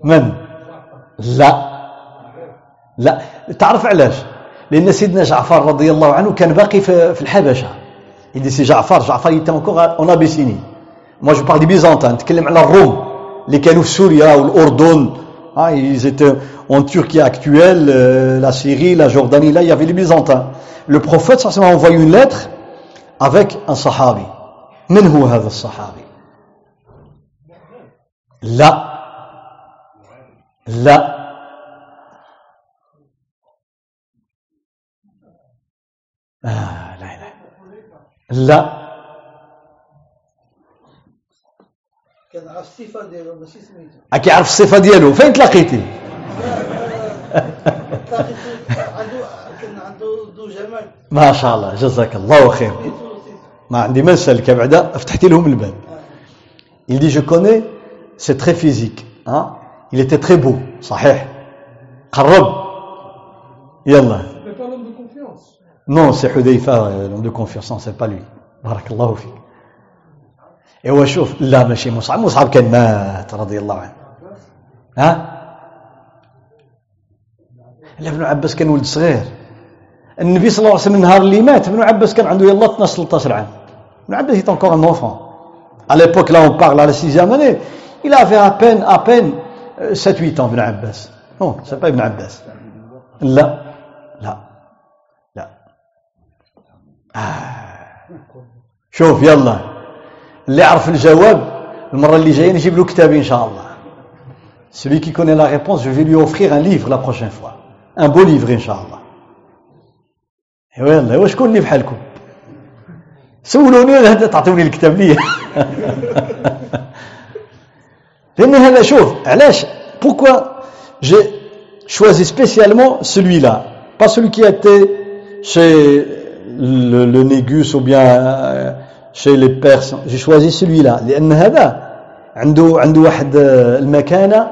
من؟ لا. لا. تعرف علاش؟ لأن سيدنا جعفر رضي الله عنه كان باقي في الحبشة. اللي سي جعفر جعفر يتا انكور اون ابيسيني مو جو بارلي بيزانتان نتكلم على الروم اللي كانوا في سوريا والاردن Ah, ils اون تركيا Turquie لا سيري لا Syrie, لا Jordanie, لي il لو بروفيت les Byzantins. Le prophète, ça, m'a envoyé une lettre avec un sahabi. Men. لا. آه لا لا. لا كنعرف الصفة ديالو ماشي سميتو. كيعرف الصفة ديالو؟ فين تلاقيتي؟ ما شاء الله جزاك الله خير. ما عندي ما نسألك بعدا فتحتي لهم الباب. Il dit, je connais, c'est très physique. Hein? Il était très beau, sahih. Qarrab. Yallah. Mais pas l'homme de confiance. Non, c'est Hudayfa, euh, l'homme de confiance, non, c'est pas lui. Barakallahu fi. Et ouais, شوف لا ماشي مصعب مصعب كان مات رضي الله عنه ها لا ابن عباس كان ولد صغير النبي صلى الله عليه وسلم النهار اللي مات ابن عباس كان عنده يلا 12 13 عام ابن عباس était encore un enfant à l'époque là on parle à la sixième année il avait à peine à peine 7 8 ans ابن عباس. non c'est pas ابن عباس. لا. لا. لا. آه. شوف يلا. اللي يعرف الجواب المرة اللي جاية نجيب له كتابي إن شاء الله. celui qui connaît la réponse je vais lui offrir un livre la prochaine fois. Un beau livre الله. ايوا يلا. ايوا شكون اللي بحالكم؟ سولوني تعطوني الكتاب لي لان هذا شوف علاش pourquoi j'ai choisi spécialement celui-là pas celui qui a été chez le, le Négus ou bien euh, chez les Perses j'ai choisi celui-là لأن هذا عنده عنده واحد المكانة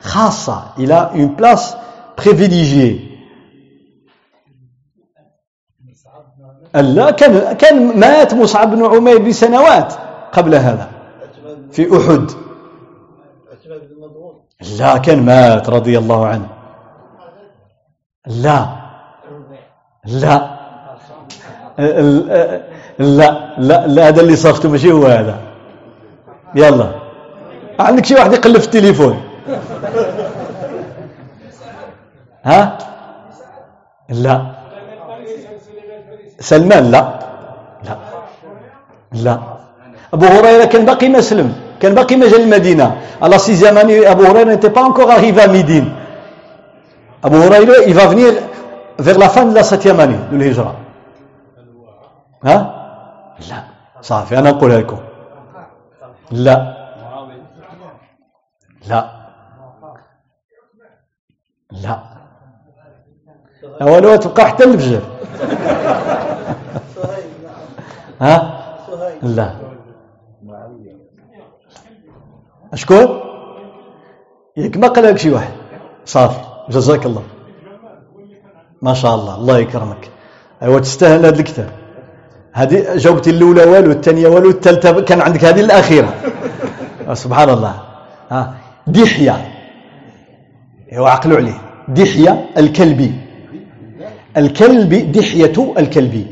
خاصة il a une place privilégiée لا كان كان مات مصعب بن عمير بسنوات قبل هذا في أحد لا كان مات رضي الله عنه. لا. لا. لا. لا. لا هذا اللي صرفته ماشي هو هذا. يلا. عندك شي واحد يقلب في التليفون. ها؟ لا. سلمان لا. لا. لا. أبو هريرة كان باقي ما سلم كان باقي ما جا المدينة. à la sixième année أبو هريرة n'était pas encore à Médine. أبو va venir vers la fin de la septième année de l'hijra. ها لا. صافي أنا نقولها لكم لا. لا. لا. اولو تبقى حتى الفجر ها لا. شكون ياك ما قال لك شي واحد. صافي. جزاك الله. ما شاء الله. الله يكرمك. ايوا تستاهل هذا الكتاب. هذه جاوبتي الأولى والو الثانية والو الثالثة كان عندك هذه الأخيرة. سبحان الله. ها دحية. ايوا عقلوا عليه. دحية الكلبي. الكلب دحية الكلبي.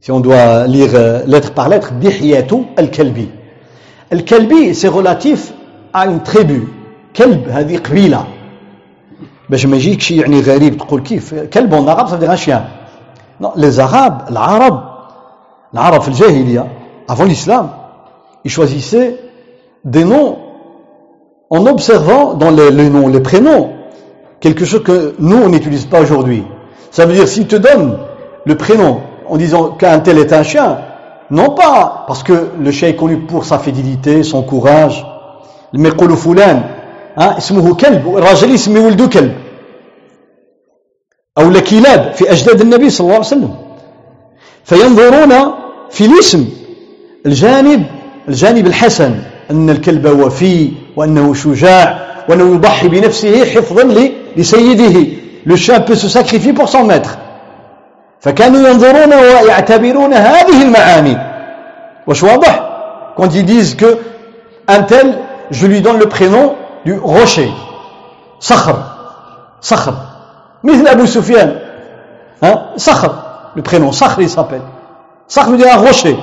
Si on doit lire euh, lettre par lettre دحية الكلبي. الكلبي c'est relatif à une tribu كلب هذه قبيله باش ما يجيكش يعني غريب تقول كيف كلب en arabe ça veut dire un chien Non, les Arabes, l'Arabe, l'Arabe في الجاهلية, avant l'islam, ils choisissaient des noms en observant dans les, les noms, les prénoms, quelque chose que nous, on n'utilise pas aujourd'hui. Ça veut dire, s'ils te donnent le prénom en disant qu'un tel est un chien, non pas parce que le chien est connu pour sa fidélité, son courage, mais يقولوا فلان اسمه كلب الراجل يسمي ولده كلب أو لكلاب في أجداد النبي صلى الله عليه وسلم فينظرون في الاسم الجانب الجانب الحسن أن الكلب وفي وأنه شجاع وأنه يضحي بنفسه حفظا لسيده le chien peut se sacrifier pour son maître. فكانوا ينظرون ويعتبرون هذه المعاني واش واضح quand ils disent que un tel je lui donne le prénom du rocher صخر صخر مثل أبو سفيان hein, صخر le prénom صخر il s'appelle صخر veut dire un rocher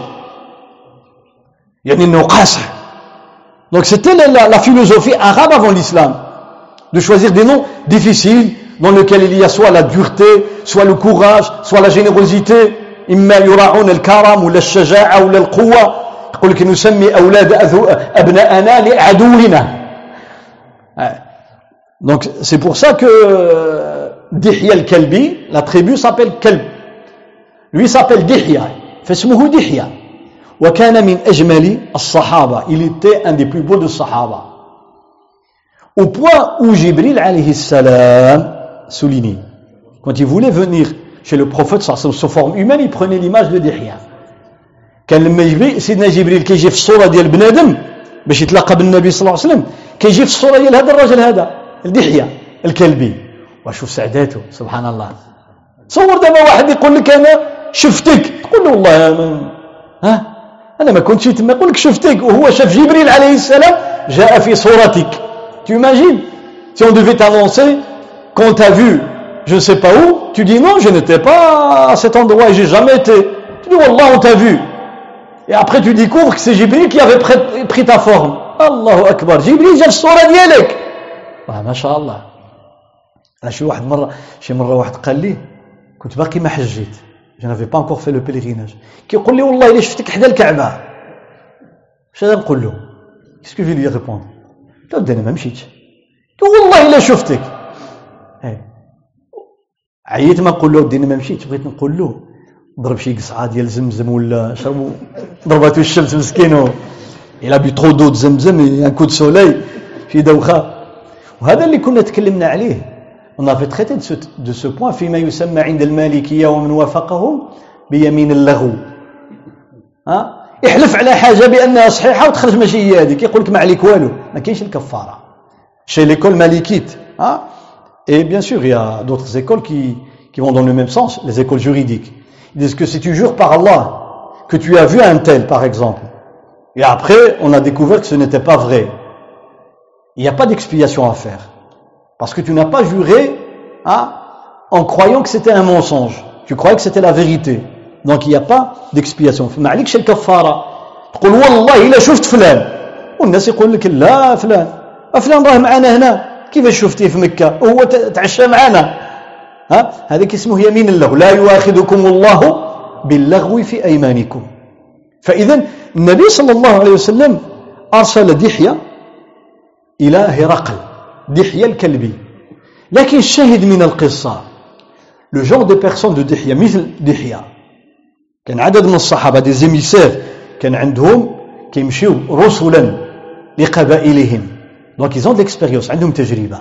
يعني انه قاسح donc c'était la, la, la philosophie arabe avant l'islam de choisir des noms difficiles dans lesquels il y a soit la dureté soit le courage soit la générosité إما يراعون الكرم ولا الشجاعة ولا القوة يقول لك نسمي أولاد أبناءنا لعدونا donc c'est pour ça que Dihya al-Kalbi, la tribu s'appelle Kalb. Lui s'appelle Dihya. فاسمه دحية وكان من أجمل الصحابة il était un des plus beaux de Sahaba au point où Jibril alayhi salam souligne quand il voulait venir chez le prophète sous forme humaine il prenait l'image de Dihya. كان لما يجري سيدنا جبريل كيجي في الصورة ديال بنادم باش يتلاقى بالنبي صلى الله عليه وسلم كيجي في الصورة ديال هذا الرجل هذا الدحيه الكلبي وشوف سعداته سبحان الله تصور دابا واحد يقول لك أنا شفتك تقول له والله ها أنا ما كنتش تما يقول لك شفتك وهو شاف جبريل عليه السلام جاء في صورتك imagines? Si on devait t'annoncer quand t'as vu je ne sais pas où tu dis non je n'étais pas à cet endroit et j'ai jamais été tu dis wallah on t'a vu et après tu découvres que c'est Jibril qui avait pris ta forme Allahu Akbar Jibril جاب الصورة ديالك ما شاء الله شي واحد مرة شي مرة واحد قال لي كنت باقي ما حجيت je n'avais pas encore fait le pèlerinage كيقول لي والله الا شفتك حدا الكعبه اش غادي نقول له كيسكو في لي ريبوند قلت انا ما مشيتش والله الا شفتك عييت ما نقول له ودي أنا ما مشيتش بغيت نقول له ضرب شي قصعة ديال زمزم ولا شربوا ضربته الشمس مسكين il a bu trop de زمزم un coup de soleil في دوخة. وهذا اللي كنا تكلمنا عليه. On avait traité de ce, de ce point فيما يسمى عند المالكية ومن وافقهم بيمين اللغو. ها؟ احلف على حاجة بأنها صحيحة وتخرج ماشي هي هذيك يقول لك ما عليك والو. ما كاينش الكفارة. Chez l'école malikite hein? et bien sûr il y a d'autres écoles qui, qui vont dans le même sens les écoles juridiques ils disent que si tu jures par Allah que tu as vu un tel par exemple et après on a découvert que ce n'était pas vrai il n'y a pas d'expiation à faire Parce que tu n'as pas juré hein, en croyant que c'était un mensonge. Tu croyais que c'était la vérité. Donc il n'y a pas d'expiation. ما عليكش الكفارة. تقول والله إلا شفت فلان والناس يقول لك لا فلان فلان راه معنا هنا كيفاش شفتيه في مكة؟ وهو تعشى معنا ها؟ هذا اسمه يمين اللغو لا يؤاخذكم الله باللغو في أيمانكم. فإذا النبي صلى الله عليه وسلم أرسل دحية إلى هرقل دحية الكلبي. لكن الشاهد من القصة le genre de personnes de دحية مثل دحية. كان عدد من الصحابة des émissaires كان عندهم كيمشيو رسلا لقبائلهم. دونك ils ont de l'expérience عندهم تجربة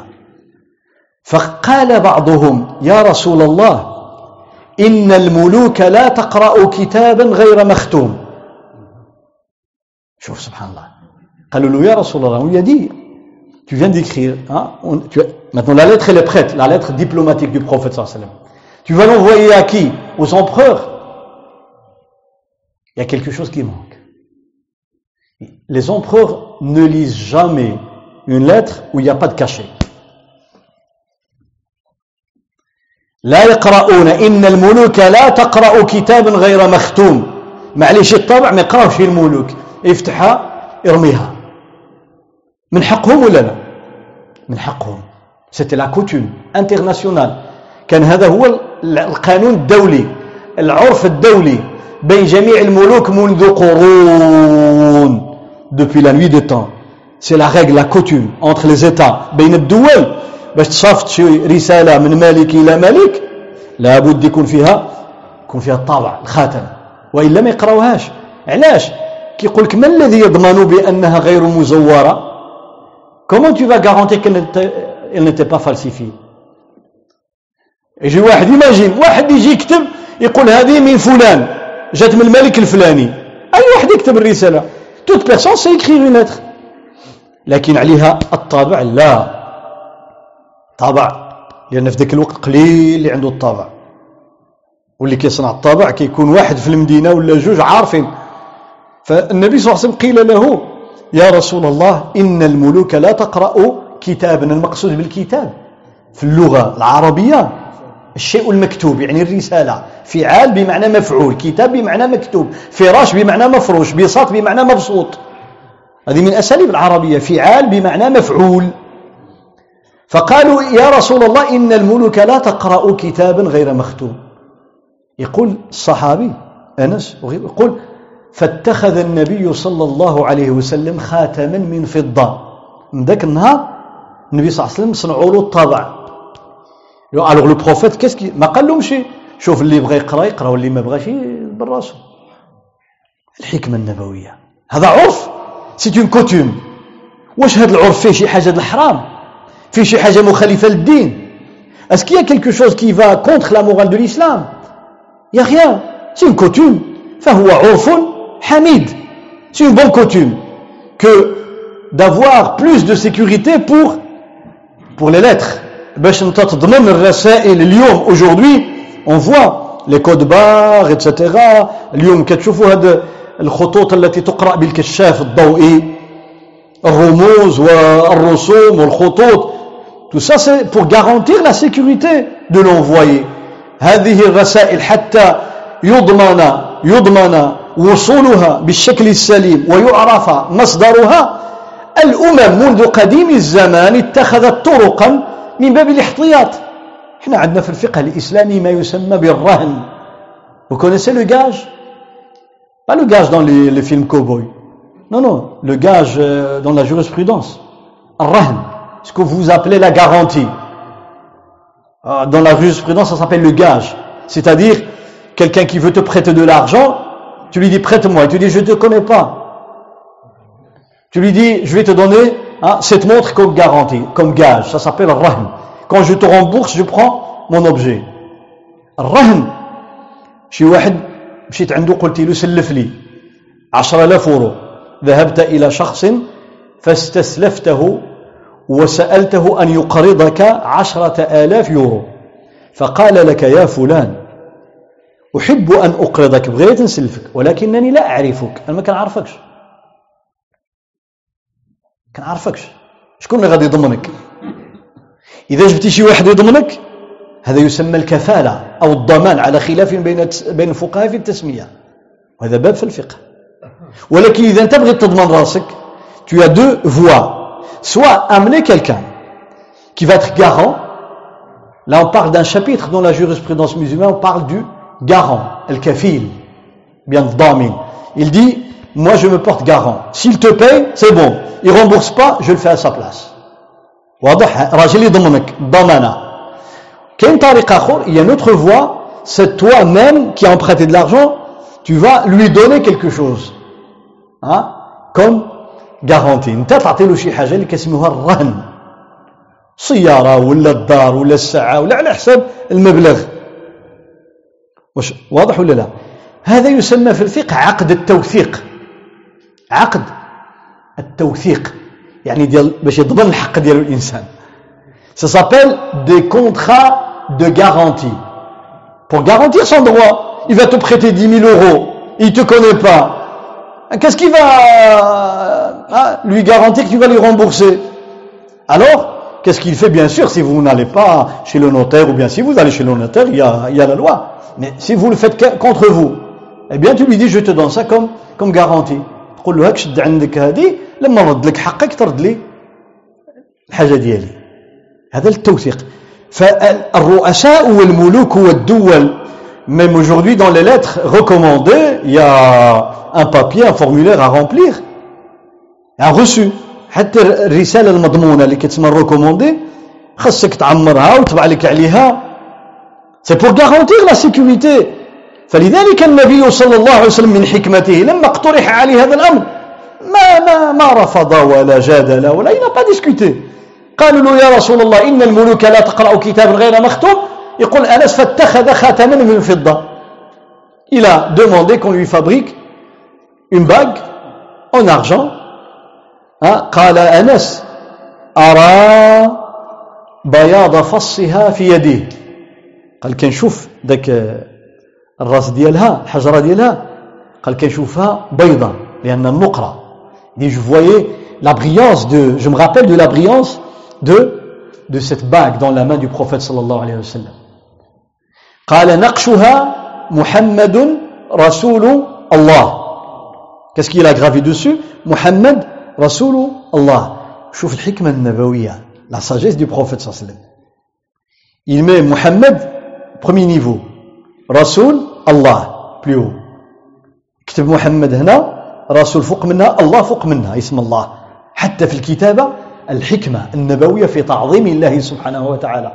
فقال بعضهم يا رسول الله إن الملوك لا تقرأ كتابا غير مختوم شوف سبحان الله قالوا له يا رسول الله ويا دي tu viens d'écrire, hein, tu, maintenant la lettre elle est prête, la lettre diplomatique du prophète sallam. Tu vas l'envoyer à qui Aux empereurs Il y a quelque chose qui manque. Les empereurs ne lisent jamais une lettre où il n'y a pas de cachet. لا يقرؤون إن الملوك لا تقرأ كتابا غير مختوم. معليش الطبع ما يقراوش الملوك. افتحها ارميها. من حقهم ولا لا؟ من حقهم. c'était la coutume internationale كان هذا هو القانون الدولي العرف الدولي بين جميع الملوك منذ قرون depuis la nuit des temps. C'est la règle la coutume entre les états. بين الدول باش تصافت شي رساله من ملك إلى ملك لابد يكون فيها يكون فيها الطابع الخاتم والا ما يقراوهاش علاش كيقول لك ما الذي يضمن بانها غير مزوره Comment tu vas garantir qu'elle n'était pas falsifiée? يجي واحد imagine واحد يجي يكتب يقول هذه من فلان جات من الملك الفلاني اي واحد يكتب الرساله toute personne sait écrire une lettre. لكن عليها الطابع لا. طابع لأن في ذاك الوقت قليل اللي عنده الطابع. واللي كيصنع الطابع كيكون واحد في المدينة ولا جوج عارفين. فالنبي صلى الله عليه وسلم قيل له يا رسول الله إن الملوك لا تقرأ كتابا المقصود بالكتاب في اللغة العربية الشيء المكتوب يعني الرسالة. فعال بمعنى مفعول كتاب بمعنى مكتوب فراش بمعنى مفروش بساط بمعنى مبسوط. هذه من أساليب العربية فعال بمعنى مفعول. فقالوا يا رسول الله إن الملوك لا تقرأ كتابا غير مختوم. يقول الصحابي أنس يقول فاتخذ النبي صلى الله عليه وسلم خاتما من فضة. من ذاك النهار النبي صلى الله عليه وسلم صنعوا له الطابع. alors le prophète qu'est-ce qui ما قال لهمش شوف اللي بغى يقرأ يقرأ واللي ما بغاش بالراسو الحكمة النبوية. هذا عرف. c'est une coutume واش هذا العرف فيه شي حاجة الحرام فيه شي حاجة مخالفه للدين اسكي y كيلكو شوز كي فا كونتر لا مورال دو l'islam? y a rien. c'est une coutume فهو عرف حميد. C'est une bonne coutume que d'avoir plus de sécurité pour, pour les lettres. Aujourd'hui, on voit les codes barres, etc. اليوم كتشوفوا هذا الخطوط التي تقرأ بالكشاف الضوئي. الرموز والرسوم والخطوط tout ça c'est pour garantir la sécurité de l'envoyé. هذه الرسائل حتى يضمن يضمن وصولها بالشكل السليم ويعرف مصدرها. الأمم منذ قديم الزمان اتخذت طرقا من باب الاحتياط. إحنا عندنا في الفقه الإسلامي ما يسمى بالرهن. Vous connaissez le gage? Pas le gage dans les, les films cowboy. Non, non, le gage euh, dans la jurisprudence. Rahn, ce que vous appelez la garantie. Euh, dans la jurisprudence, ça s'appelle le gage. C'est-à-dire, quelqu'un qui veut te prêter de l'argent, tu lui dis prête-moi, et tu dis je ne te connais pas. Tu lui dis je vais te donner hein, cette montre comme garantie, comme gage, ça s'appelle rahn. Quand je te rembourse, je prends mon objet. Rahn, شي واحد مشيت عنده قلت له سلف لي عشرة آلاف يورو ذهبت إلى شخص فاستسلفته وسألته أن يقرضك عشرة آلاف يورو. فقال لك يا فلان أحب أن أقرضك بغيت نسلفك ولكنني لا أعرفك. أنا ما كنعرفكش. كنعرفكش. شكون اللي غادي يضمنك؟ إذا جبتي شي واحد يضمنك هذا يسمى الكفالة أو الضمان على خلاف بين بين الفقهاء في التسمية وهذا باب في الفقه ولكن إذا أنت بغيت تضمن راسك tu as deux voies soit amener quelqu'un qui va être garant là on parle d'un chapitre dans la jurisprudence musulmane on parle du garant el-kafil bien damin il dit moi je me porte garant s'il te paye c'est bon il rembourse pas je le fais à sa place واضح راجل يضمنك ضمانه Quelle Il y a une autre voie, c'est toi-même qui as emprunté de l'argent, tu vas lui donner quelque chose. Hein? Comme garantie. انت تعطي له شي حاجة اللي كيسموها الرهن سياره ولا الدار ولا الساعة ولا على حساب المبلغ واش واضح ولا لا هذا يسمى في الفقه عقد التوثيق عقد التوثيق يعني ديال باش يضمن الحق ديال الانسان Ça s'appelle des contrats de garantie. Pour garantir son droit, il va te prêter 10 000 euros, il ne te connaît pas. Qu'est-ce qu'il va hein, lui garantir que tu vas lui rembourser Alors, qu'est-ce qu'il fait Bien sûr, si vous n'allez pas chez le notaire, ou bien si vous allez chez le notaire, il y a, il y a la loi. Mais si vous le faites contre vous, eh bien tu lui dis, je te donne ça comme, comme garantie. تقول له هاك شد عندك هذه لما نرد لك حقك ترد لي الحاجه ديالي هذا التوثيق فالرؤساء والملوك والدول même aujourd'hui dans les lettres recommandées il y a un papier un formulaire à remplir un reçu. حتى الرسالة المضمونة اللي كتسمى recommandée خاصك تعمرها وتبع لك عليها c'est pour garantir la sécurité. فلذلك النبي صلى الله عليه وسلم من حكمته لما اقترح عليه هذا الأمر ما ما ما رفض ولا جادل ولا il n'a pas قالوا له يا رسول الله إن الملوك لا تقرأ كتابا غير مختوم يقول أنس فاتخذ خاتما من فضة. Il a demandé qu'on lui fabrique une bague en argent. قال أنس أرى بياض فصها في يديه قال كنشوف ذاك الراس ديالها الحجرة ديالها. قال كنشوفها بيضة لأن النقرة. Je voyais la brillance de je me rappelle de la brillance de, de cette bague dans la main du prophète sallallahu alayhi wa sallam. قال نقشها محمد رسول الله Qu'est-ce qu'il a gravé dessus Muhammad رسول الله شوف الحكمة النبوية la sagesse du prophète صلى الله عليه وسلم il met Muhammad premier niveau رسول الله plus haut كتب محمد هنا رسول فوق منها الله فوق منها اسم الله حتى في الكتابة الحكمة النبوية في تعظيم الله سبحانه وتعالى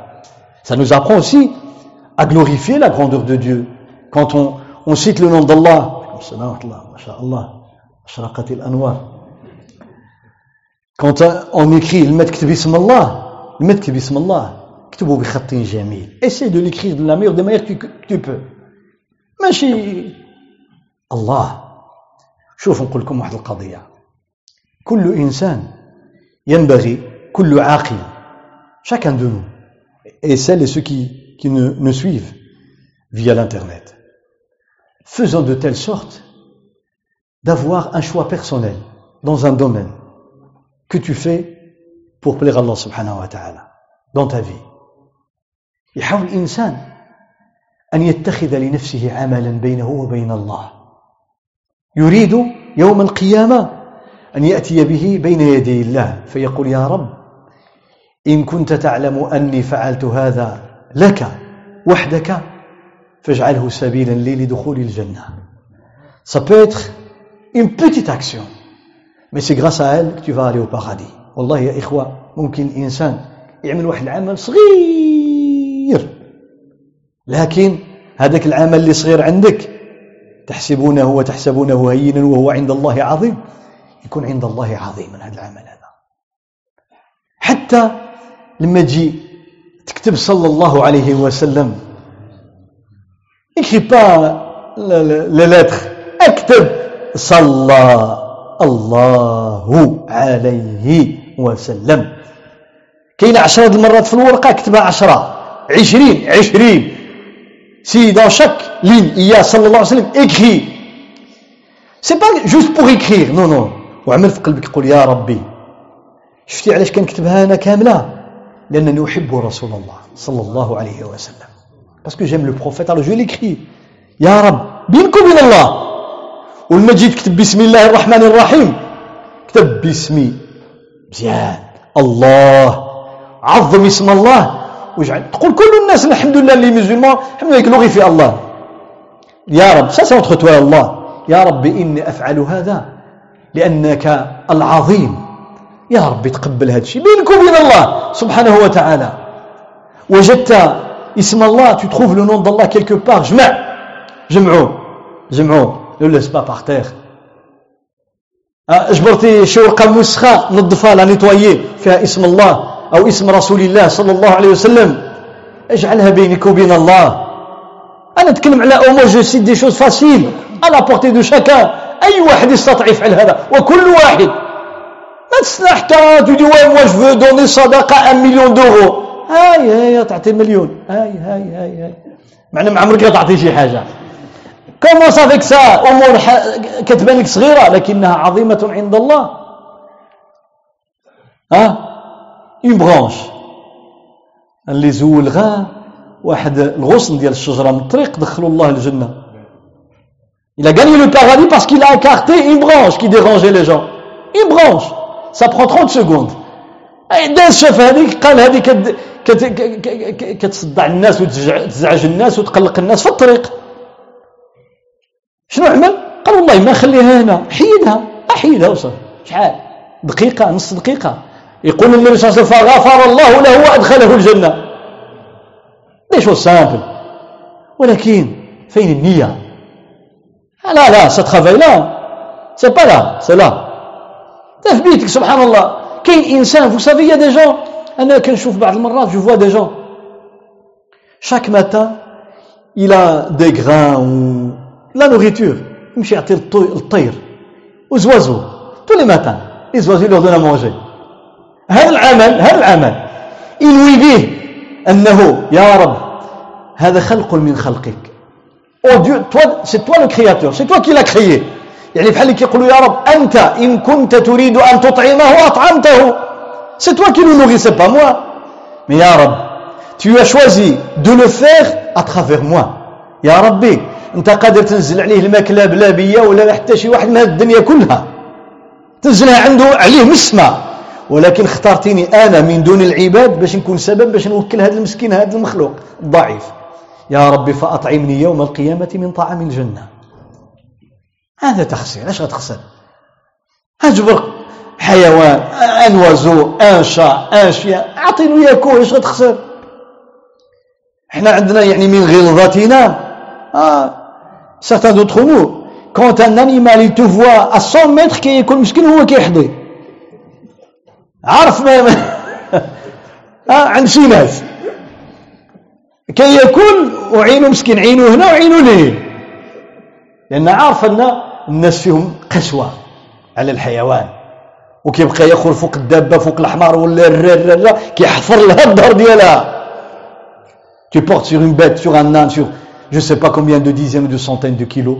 ça nous apprend aussi à glorifier la grandeur de Dieu quand on, on cite le nom d'Allah quand on écrit باسم الله المتكتب باسم الله اكتبه بخط جميل essaie de l'écrire de la meilleure des manières que tu peux ماشي الله شوف نقول لكم واحد القضية كل إنسان ينبغي كل عاقل chacun de nous et celles et ceux qui, qui nous, nous suivent via l'internet faisons de telle sorte d'avoir un choix personnel dans un domaine que tu fais pour plaire à Allah subhanahu wa ta'ala dans ta vie يحاول الإنسان أن يتخذ لنفسه عملا بينه وبين الله يريد يوم القيامة أن يأتي به بين يدي الله فيقول يا رب إن كنت تعلم أني فعلت هذا لك وحدك فاجعله سبيلا لي لدخول الجنة. Ça peut être une petite action. Mais c'est grâce à elle que tu vas aller au paradis. والله يا إخوة ممكن الإنسان يعمل واحد العمل صغير. لكن هذاك العمل اللي صغير عندك تحسبونه وتحسبونه هينا وهو عند الله عظيم. يكون عند الله عظيما هذا العمل هذا. حتى لما تجي تكتب صلى الله عليه وسلم pas les lettres أكتب صلى الله عليه وسلم. كاين عشرة المرات في الورقة اكتبها عشرة عشرين عشرين. chaque ligne il y a sallallahu alayhi wa sallam écrit, c'est pas juste pour écrire, non, non. وعمل في قلبك قول يا ربي شفتي علاش كنكتبها أنا كاملة؟ لأنني أحب رسول الله صلى الله عليه وسلم. باسكو جيم لو بروفيت alors je l'écris. يا رب بينك وبين الله. ولما تجي تكتب بسم الله الرحمن الرحيم. كتب باسمي مزيان الله. عظم اسم الله. واجعل تقول كل الناس الحمد لله اللي مسلمون. الحمد لله كلهم في الله. يا رب سا سونتر توا الله يا رب إني أفعل هذا. لأنك العظيم. يا رب تقبل هذا الشيء. بينك وبين الله سبحانه وتعالى. وجدت اسم الله tu trouves le nom d'Allah quelque part. جمع. جمعوا. جمعوا. Ne laisse pas par terre. جبرتي شي ورقه موسخه نظفها la nettoyer فيها اسم الله أو اسم رسول الله صلى الله عليه وسلم. اجعلها بينك وبين الله. أنا أتكلم على أمور je cite des choses faciles à la portée de chacun أي واحد يستطيع يفعل هذا؟ وكل واحد. ما حتى وي موا جو فو دوني صدقة 1 مليون دورو؟ هاي هاي تعطي مليون. هاي هاي هاي هاي. معنى ما عمرك تعطي شي حاجة. كومون سافيك سا أمور كتبان لك صغيرة لكنها عظيمة عند الله. ها؟ اون برانش اللي زولغا واحد الغصن ديال الشجرة من الطريق دخلوا الله الجنة. Il a gagné le paradis parce qu'il a écarté une branche qui dérangeait les gens. Une branche. Ça prend 30 secondes. داز شاف هذيك قال هذه كتصدع الناس وتزعج الناس وتقلق الناس في الطريق شنو عمل قال والله ما خليها هنا حيدها احيدها وصل شحال دقيقه نص دقيقه يقول النبي صلى الله عليه وسلم فغفر الله له وأدخله الجنة ليش هو سامبل ولكن فين النية لا لا ستخافي لا سي با لا سي لا في بيتك سبحان الله كاين انسان فو سافي يا دي جون أنا كنشوف بعض المرات جو فوا دي جون chaque matin il a des grains ou la nourriture. يمشي يعطي aux oiseaux. Tous les matins les oiseaux leur donnent à manger. هذا العمل هذا العمل ينوي به أنه يا رب هذا خلق من خلقك أو ديو toi c'est toi le créateur c'est toi qui l'as créé. يعني بحال اللي كيقولوا يا رب أنت إن كنت تريد أن تطعمه أطعمته c'est toi qui le nourris c'est pas moi. Mais يا رب tu as choisi de le faire à travers moi. يا ربي انت قادر تنزل عليه الماكله بلا بيا ولا حتى شي واحد من الدنيا كلها تنزلها عنده عليه من السماء ولكن اخترتني أنا من دون العباد باش نكون سبب باش نوكل هذا المسكين هذا المخلوق الضعيف يا ربي فأطعمني يوم القيامة من طعام الجنة. هذا تخسير إيش غتخسر؟ أجبر حيوان آن وزو آن شاء آن أعطيني ياكل إيش غتخسر؟ إحنا عندنا يعني من غلظتنا. آه certains d'entre nous quand un animal il te voit à 100 mètres كياكل مسكين هو كيحضي عرف ما آه عند شي ناس كي يكون وعينه مسكين عينه هنا وعينه ليه؟ لأن عارف أن الناس فيهم قسوة على الحيوان. وكيبقى ياخذ فوق الدابة فوق الحمار ولا كيحفر لها الظهر ديالها. Tu portes sur une bête, sur un âne, sur je sais pas combien de dizaines de centaines de kilos.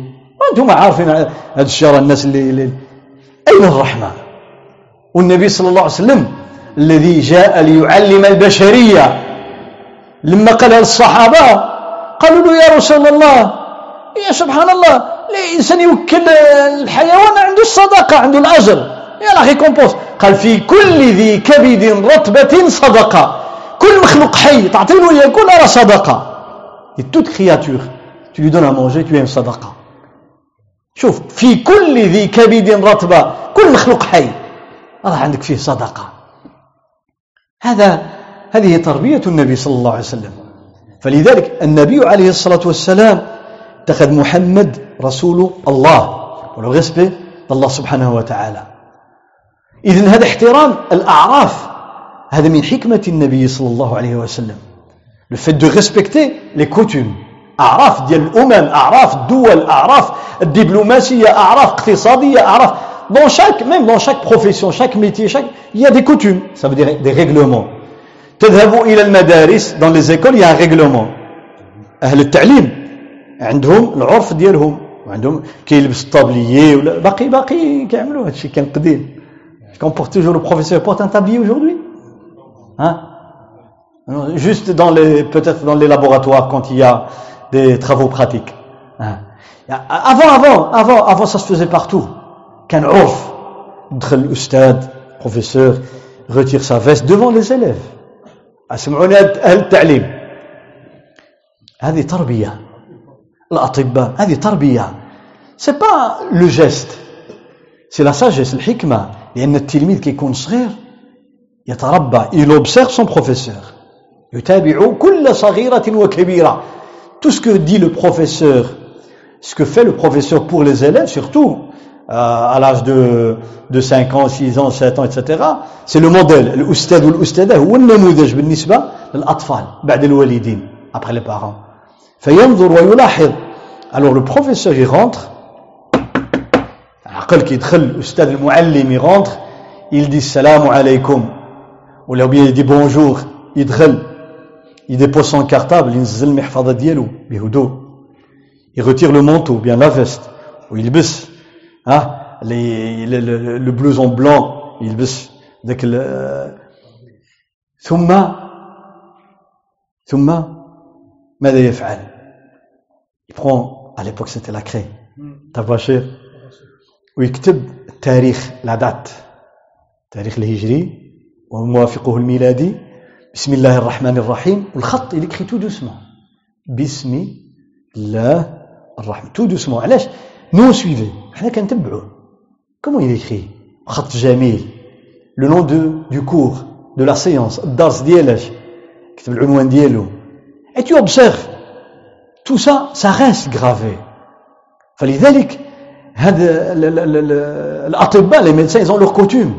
أنتم عارفين هذا الشر الناس اللي, اللي اين الرحمه؟ والنبي صلى الله عليه وسلم الذي جاء ليعلم البشريه لما قالها للصحابه قالوا له يا رسول الله يا سبحان الله الانسان يوكل الحيوان عنده الصدقه عنده الأجر. y a la récompense قال في كل ذي كبد رطبة صدقة. كل مخلوق حي تعطي له ياكل راه صدقة. Et toute créature, tu lui donnes à manger, tu sadaqa. شوف في كل ذي كبد رطبة كل مخلوق حي راه عندك فيه صدقة. هذا هذه تربية النبي صلى الله عليه وسلم. فلذلك النبي عليه الصلاة والسلام اتخذ محمد رسول الله ولو الله سبحانه وتعالى. إذن هذا احترام الأعراف هذا من حكمة النبي صلى الله عليه وسلم. Le fait de respecter les coutumes أعراف ديال الأمم أعراف الدول أعراف الدبلوماسية أعراف اقتصادية أعراف dans chaque même dans chaque profession chaque métier chaque il y a des coutumes. Ça veut dire des règlements. تذهبوا إلى المدارس dans les écoles il y a un règlement أهل التعليم عندهم العرف ديالهم وعندهم كيلبس الطابليي ولا باقي باقي كيعملوا هادشي كان قديم كون بورت توجور لو بروفيسور بورت ان تابليي aujourd'hui hein juste dans les peut-être dans les laboratoires quand il y a des travaux pratiques avant avant avant avant ça se faisait partout كان عرف دخل الاستاذ professeur retire sa veste devant les élèves أسمعوني أهل التعليم. هذه تربية. الأطباء هذه تربية. c'est pas le geste c'est la sagesse الحكمه لأن التلميذ كيكون صغير يتربى il observe son professeur. يتابع كل صغيرة وكبيرة. Tout ce que dit le professeur ce que fait le professeur pour les élèves surtout à l'âge de, de 5 ans, 6 ans, 7 ans, etc. C'est le modèle. الأستاذ والأستاذة هو النموذج بالنسبة للأطفال بعد الوالدين après les parents. فينظر ويلاحظ. Alors le professeur il rentre عقل كي يدخل الأستاذ المعلم il rentre il dit السلام عليكم ولا bien il dit bonjour يدخل il dépose son cartable ينزل المحفظة ديالو بهدوء il retire le manteau bien la veste ويلبس ها le blouson blanc يلبس ذاك ثم ثم ماذا يفعل؟ Prend à l'époque c'était la craie. طباشير ويكتب التاريخ لا دات التاريخ الهجري وموافقه الميلادي. بسم الله الرحمن الرحيم. والخط il écrit tout doucement. بسم الله الرحمن tout doucement. علاش؟ nous suivez حنا كنتبعوه comment il écrit خط جميل le nom de du cours de la séance الدرس ديالاش كتب العنوان ديالو et tu observes tout ça ça reste gravé فلذلك هذا الاطباء les médecins ils ont leur coutume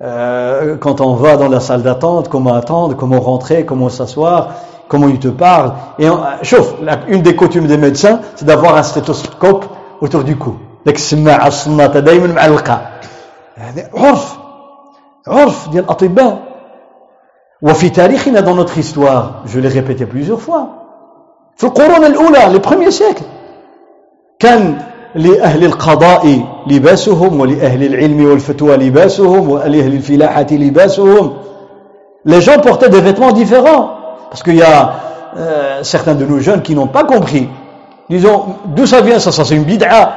Euh, quand on va dans la salle d'attente, comment attendre, comment rentrer, comment s'asseoir, comment il te parle. Et on, chauffe, une des coutumes des médecins, c'est d'avoir un stéthoscope autour du cou. السماعة الصناطة دائما معلقة هذا عرف عرف ديال الأطباء وفي تاريخنا dans notre histoire je l'ai répété plusieurs fois في القرون الأولى les premiers siècles كان لأهل القضاء لباسهم ولأهل العلم والفتوى لباسهم ولأهل الفلاحة لباسهم les gens portaient des vêtements différents parce qu'il y a euh, certains de nos jeunes qui n'ont pas compris disons d'où ça vient ça, ça c'est une bid'a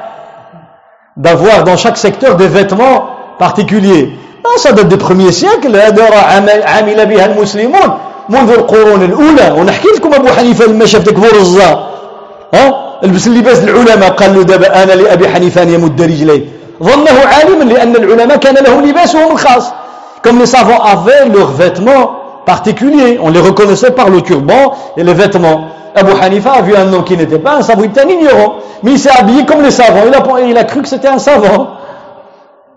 d'avoir dans chaque secteur des vêtements particuliers non ça date des premiers siècles هذا راه عمل بها المسلمون منذ القرون الأولى ونحكي لكم أبو حنيفة لما شاف ديك فورزة ها البس اللباس العلماء قال له دابا أنا لأبي حنيفة أن يمد رجليه ظنه عالما لأن العلماء كان لهم لباسهم الخاص comme les savants avaient leurs vêtements particuliers on les reconnaissait par le turban et les vêtements Abu Hanifa a vu un homme qui n'était pas un savant, il était un ignorant mais il s'est habillé comme les savants. Il a, il a cru que c'était un savant.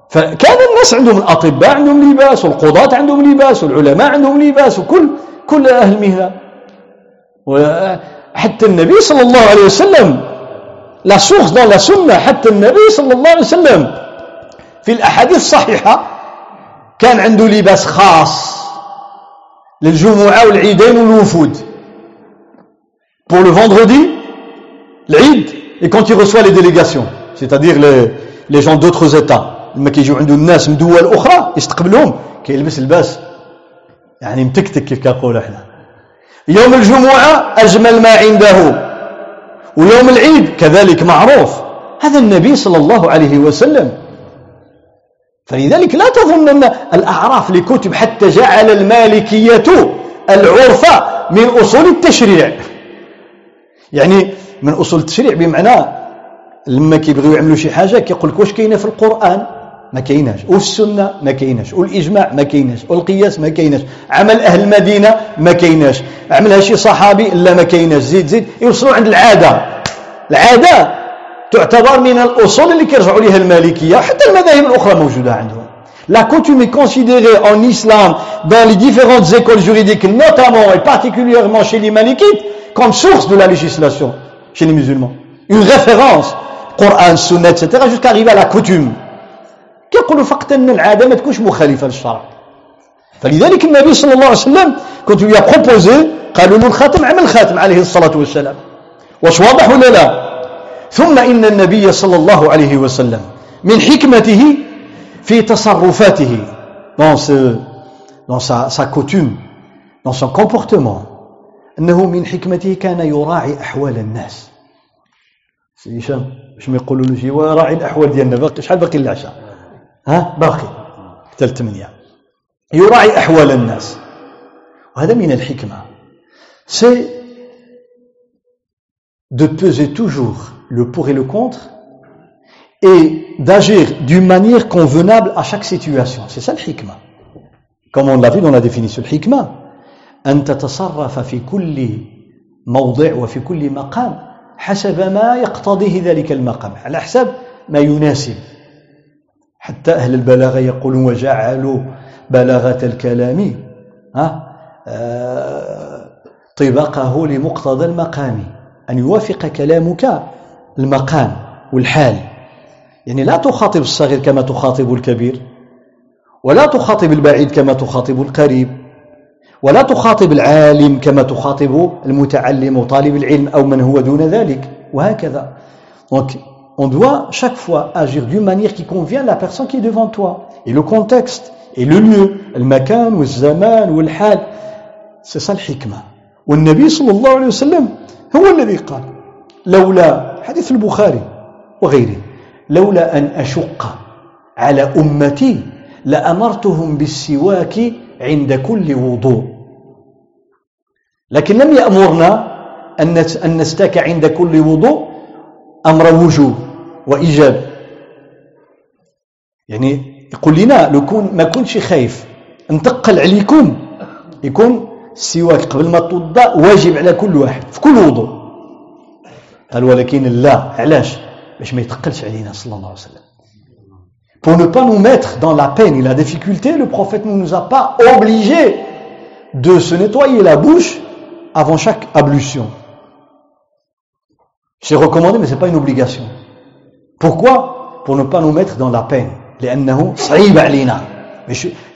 فكان الناس عندهم الأطباء عندهم لباس والقضاة عندهم لباس والعلماء عندهم لباس وكل كل أهل المهنة حتى النبي صلى الله عليه وسلم la source dans la sunna حتى النبي صلى الله عليه وسلم في الأحاديث الصحيحة كان عنده لباس خاص للجمعة والعيدين والوفود. Pour le vendredi العيد et quand il reçoit les délégations c'est-à-dire les, les gens d'autres états لما كيجيو عنده الناس من دول أخرى يستقبلهم كيلبس لباس يعني متكتك كيف كنقولوا إحنا يوم الجمعة أجمل ما عنده ويوم العيد كذلك معروف هذا النبي صلى الله عليه وسلم فلذلك لا تظن أن الأعراف لكتب حتى جعل المالكية العرف من أصول التشريع يعني من أصول التشريع بمعنى لما كيبغيو يعملوا شي حاجة كيقول لك واش كاينة في القرآن؟ ما كايناش. وفي السنة؟ ما كايناش. والإجماع؟ ما كايناش. والقياس؟ ما كايناش. عمل أهل المدينة؟ ما كايناش. عملها شي صحابي؟ لا ما كايناش. زيد زيد. يوصلوا عند العادة. العادة تعتبر من الأصول اللي كيرجعوا لها المالكية حتى المذاهب الأخرى موجودة عندهم. La coutume est considérée en islam dans les différentes écoles juridiques, notamment et particulièrement chez les malikites, comme source de la législation chez les musulmans. Une référence, Coran, Sunna, etc., jusqu'à arriver à la coutume. كيقولوا فقط ان العاده ما تكونش مخالفه للشرع فلذلك النبي صلى الله عليه وسلم كنت a proposé قالوا له الخاتم عمل الخاتم عليه الصلاه والسلام واش واضح ولا لا ثم ان النبي صلى الله عليه وسلم من حكمته في تصرفاته dans ce dans sa, sa coutume dans son comportement إنه من حكمته كان يراعي أحوال الناس. سي هشام باش ما يقولوا له؟ شي راعي الأحوال ديالنا. باقي شحال باقي للعشاء ها؟ باقي. حتى الثمانية يراعي أحوال الناس. وهذا من الحكمة. C'est de peser toujours le pour et le contre et d'agir d'une manière convenable à chaque situation. C'est ça le hikmah. Comme on l'a vu dans la définition, le hikmah, أن تتصرف في كل موضع وفي كل مقام حسب ما يقتضيه ذلك المقام. على حسب ما يناسب. حتى أهل البلاغة يقولون وجعلوا بلاغة الكلام آه، طبقه لمقتضى المقام. أن يوافق كلامك المقام والحال. يعني لا تخاطب الصغير كما تخاطب الكبير ولا تخاطب البعيد كما تخاطب القريب ولا تخاطب العالم كما تخاطب المتعلم وطالب العلم أو من هو دون ذلك وهكذا Donc, on doit chaque fois agir d'une manière qui convient à la personne qui est devant toi. Et le contexte, et le lieu, le makan, ou c'est ça. والنبي صلى الله عليه وسلم هو الذي قال لولا حديث البخاري وغيره لولا أن أشق على أمتي لأمرتهم بالسواك عند كل وضوء. لكن لم يأمرنا أن نستاك عند كل وضوء أمر وجوب وإيجاب. يعني يقول لنا لو كون ما كنتش خايف نتقل عليكم يكون السواك قبل ما توضا واجب على كل واحد في كل وضوء. قال ولكن لا علاش؟ باش ما يتقلش علينا صلى الله عليه وسلم Pour ne pas nous mettre dans la peine et la difficulté, le prophète ne nous a pas obligés de se nettoyer la bouche avant chaque ablution. C'est recommandé, mais ce n'est pas une obligation. Pourquoi Pour ne pas nous mettre dans la peine. لأنه صعيب علينا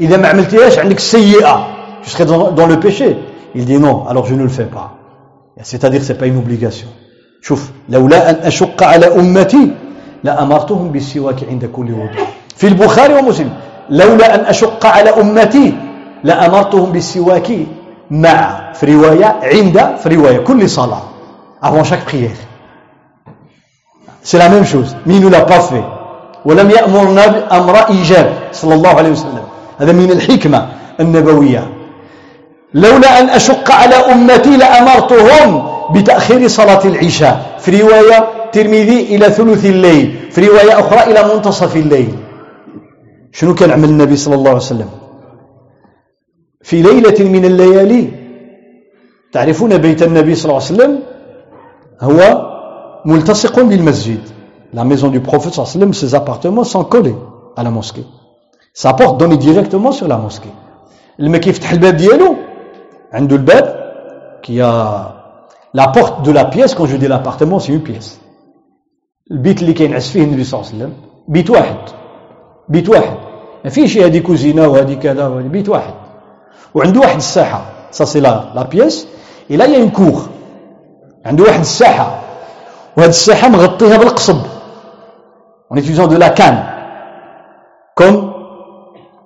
إذا ما عملتيهاش عندك سيئة je serai dans, dans le péché il dit non alors je ne le fais pas c'est-à-dire c'est pas une obligation شوف لولا أن أشق على أمتي لأمرتهم بالسواك عند كل وضوء. في البخاري ومسلم لولا أن أشق على أمتي لأمرتهم بالسواك مع في رواية عند في رواية كل صلاة avant chaque prière. C'est la même chose, mais il ne pas fait. ولم يأمرنا بأمر إيجاب صلى الله عليه وسلم. هذا من الحكمة النبوية. لولا أن أشق على أمتي لأمرتهم بتأخير صلاة العشاء في رواية ترمذي إلى ثلث الليل في رواية أخرى إلى منتصف الليل. شنو كان عمل النبي صلى الله عليه وسلم؟ في ليلة من الليالي تعرفون بيت النبي صلى الله عليه وسلم؟ هو ملتصق بالمسجد la maison du prophète sallam ses appartements sont collés à la mosquée. Sa porte donne directement sur la mosquée. لما كيفتح الباب ديالو عنده الباب a la porte de la pièce quand je dis l'appartement c'est une pièce. البيت اللي كينعس فيه النبي صلى الله عليه وسلم بيت واحد بيت واحد ما فيش هذه كوزينه وهذه كذا وهذه بيت واحد وعنده واحد الساحة. ça c'est la la pièce et il y a cour عنده واحد الساحة. وهذه الساحة مغطيها بالقصب. En utilisant de la canne. Comme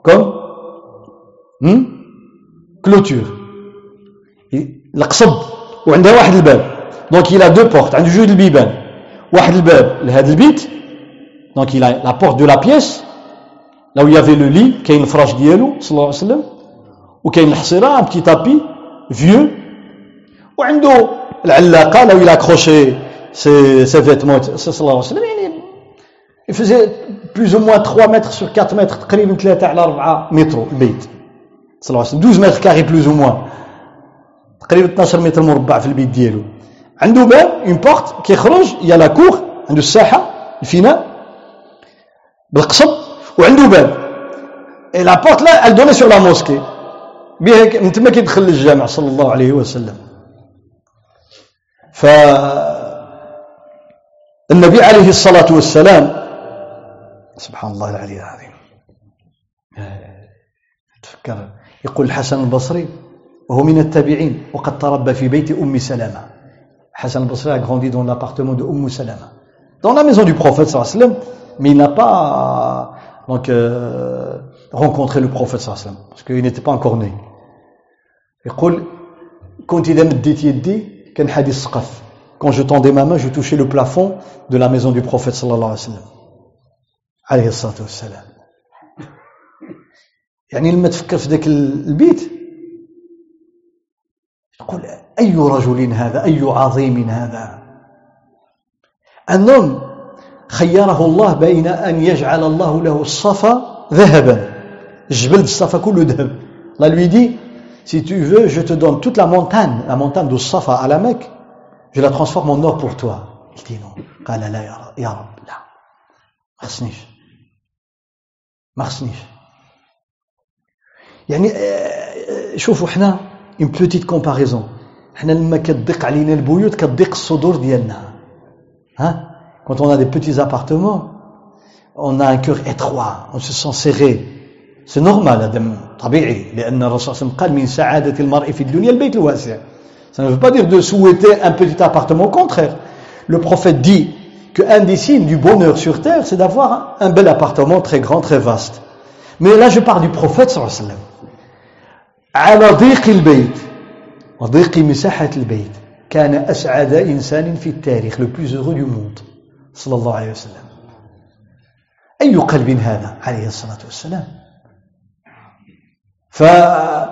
comme hmm? clôture. القصب وعندها واحد الباب. donc il a deux portes. عنده جوج البيبان. واحد الباب لهذا البيت. donc il a la porte de la pièce. Là où il y avait le lit كاين الفراش ديالو صلى الله عليه وسلم وكاين الحصيره un petit tapis vieux وعنده العلاقة là où il a accroché ses, ses vêtements صلى الله عليه وسلم يعني il faisait plus ou moins 3 mètres sur 4 mètres تقريبا 3 على 4 متر البيت صلى الله عليه وسلم 12 mètres carrés plus ou moins. تقريبا 12 متر مربع في البيت ديالو. عنده باب une porte كيخرج à la cour عنده الساحة. الفناء بالقصب. وعنده باب. la porte là elle donnait sur la mosquée بها من تما كيدخل للجامع صلى الله عليه وسلم. ف النبي عليه الصلاة والسلام سبحان الله العلي العظيم. تفكر يقول الحسن البصري وهو من التابعين وقد تربى في بيت أم سلامة Hassan al-Basri a grandi dans l'appartement de Umm Salama, dans la maison du prophète sallam, mais il n'a pas donc euh, rencontré le prophète sallam, parce qu'il n'était pas encore né. يقول كنت إذا مديت يدي كان حادي السقف quand je tendais ma main je touchais le plafond de la maison du prophète sallallahu alayhi wa sallam عليه الصلاة والسلام يعني لما تفكر في ذاك البيت تقول أي رجل هذا؟ أي عظيم هذا؟ homme خيره الله بين أن يجعل الله له الصفا ذهبا. الجبل الصفا كله ذهب. الله lui dit si tu veux je te donne toute la montagne la montagne de Safa à la Mecque je la transforme en or pour toi. Il dit non. قال لا يا رب, يا رب لا ما خصنيش ما خصنيش يعني شوفوا إحنا une petite comparaison حنا لما كتضيق علينا البيوت كتضيق الصدور ديالنا ها quand on a des petits appartements on a un cœur étroit on se sent serré c'est normal هذا طبيعي لأن الرسول صلى الله عليه وسلم قال من سعادة المرء في الدنيا البيت الواسع ça ne veut pas dire de souhaiter un petit appartement au contraire le prophète dit qu'un des signes du bonheur sur terre c'est d'avoir un bel appartement très grand très vaste mais là je parle du prophète صلى الله عليه وسلم على ضيق البيت وضيق مساحة البيت. كان أسعد إنسان في التاريخ le plus heureux du صلى الله عليه وسلم. أي قلب هذا؟ عليه الصلاة والسلام. فمرة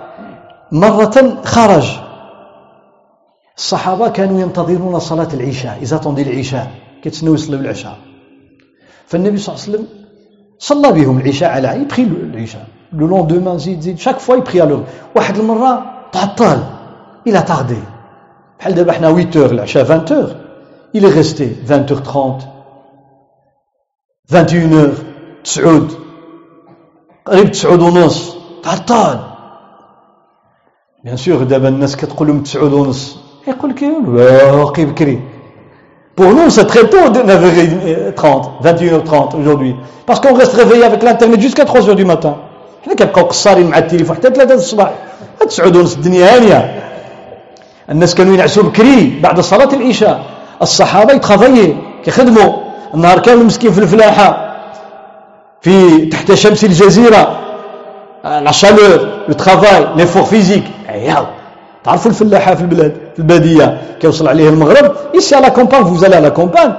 خرج. الصحابة كانوا ينتظرون صلاة العشاء. إذا تنضي العشاء كيتسناو يصلوا العشاء. فالنبي صلى الله عليه وسلم صلى بهم العشاء على عيب بخي العشاء لو لوندومان زيد زيد شاك فوا يبخي واحد المرة تعطل il a tardé. بحال دابا حنا 8 h العشاء 20 h il est resté 20 h 30 21 h تسعود قريب تسعود ونص تعطل بيان سور دابا الناس كتقول لهم تسعود ونص يقول لك باقي بكري Pour nous, c'est très tôt, 9h30, 21h30 aujourd'hui. Parce qu'on reste réveillé avec l'Internet jusqu'à 3h du matin. حنا كنبقاو قصارين مع التليفون حتى 3 الصباح. 9 ونص الدنيا هانية. الناس كانوا ينعسوا بكري بعد صلاة العشاء. الصحابة يتخافيي كيخدموا. النهار كامل مسكين في الفلاحة في تحت شمس الجزيرة. la chaleur le travail l'effort physique. عيال تعرفوا الفلاحة في البلاد في البادية كيوصل عليه المغرب. Ici à la campagne vous allez à la campagne.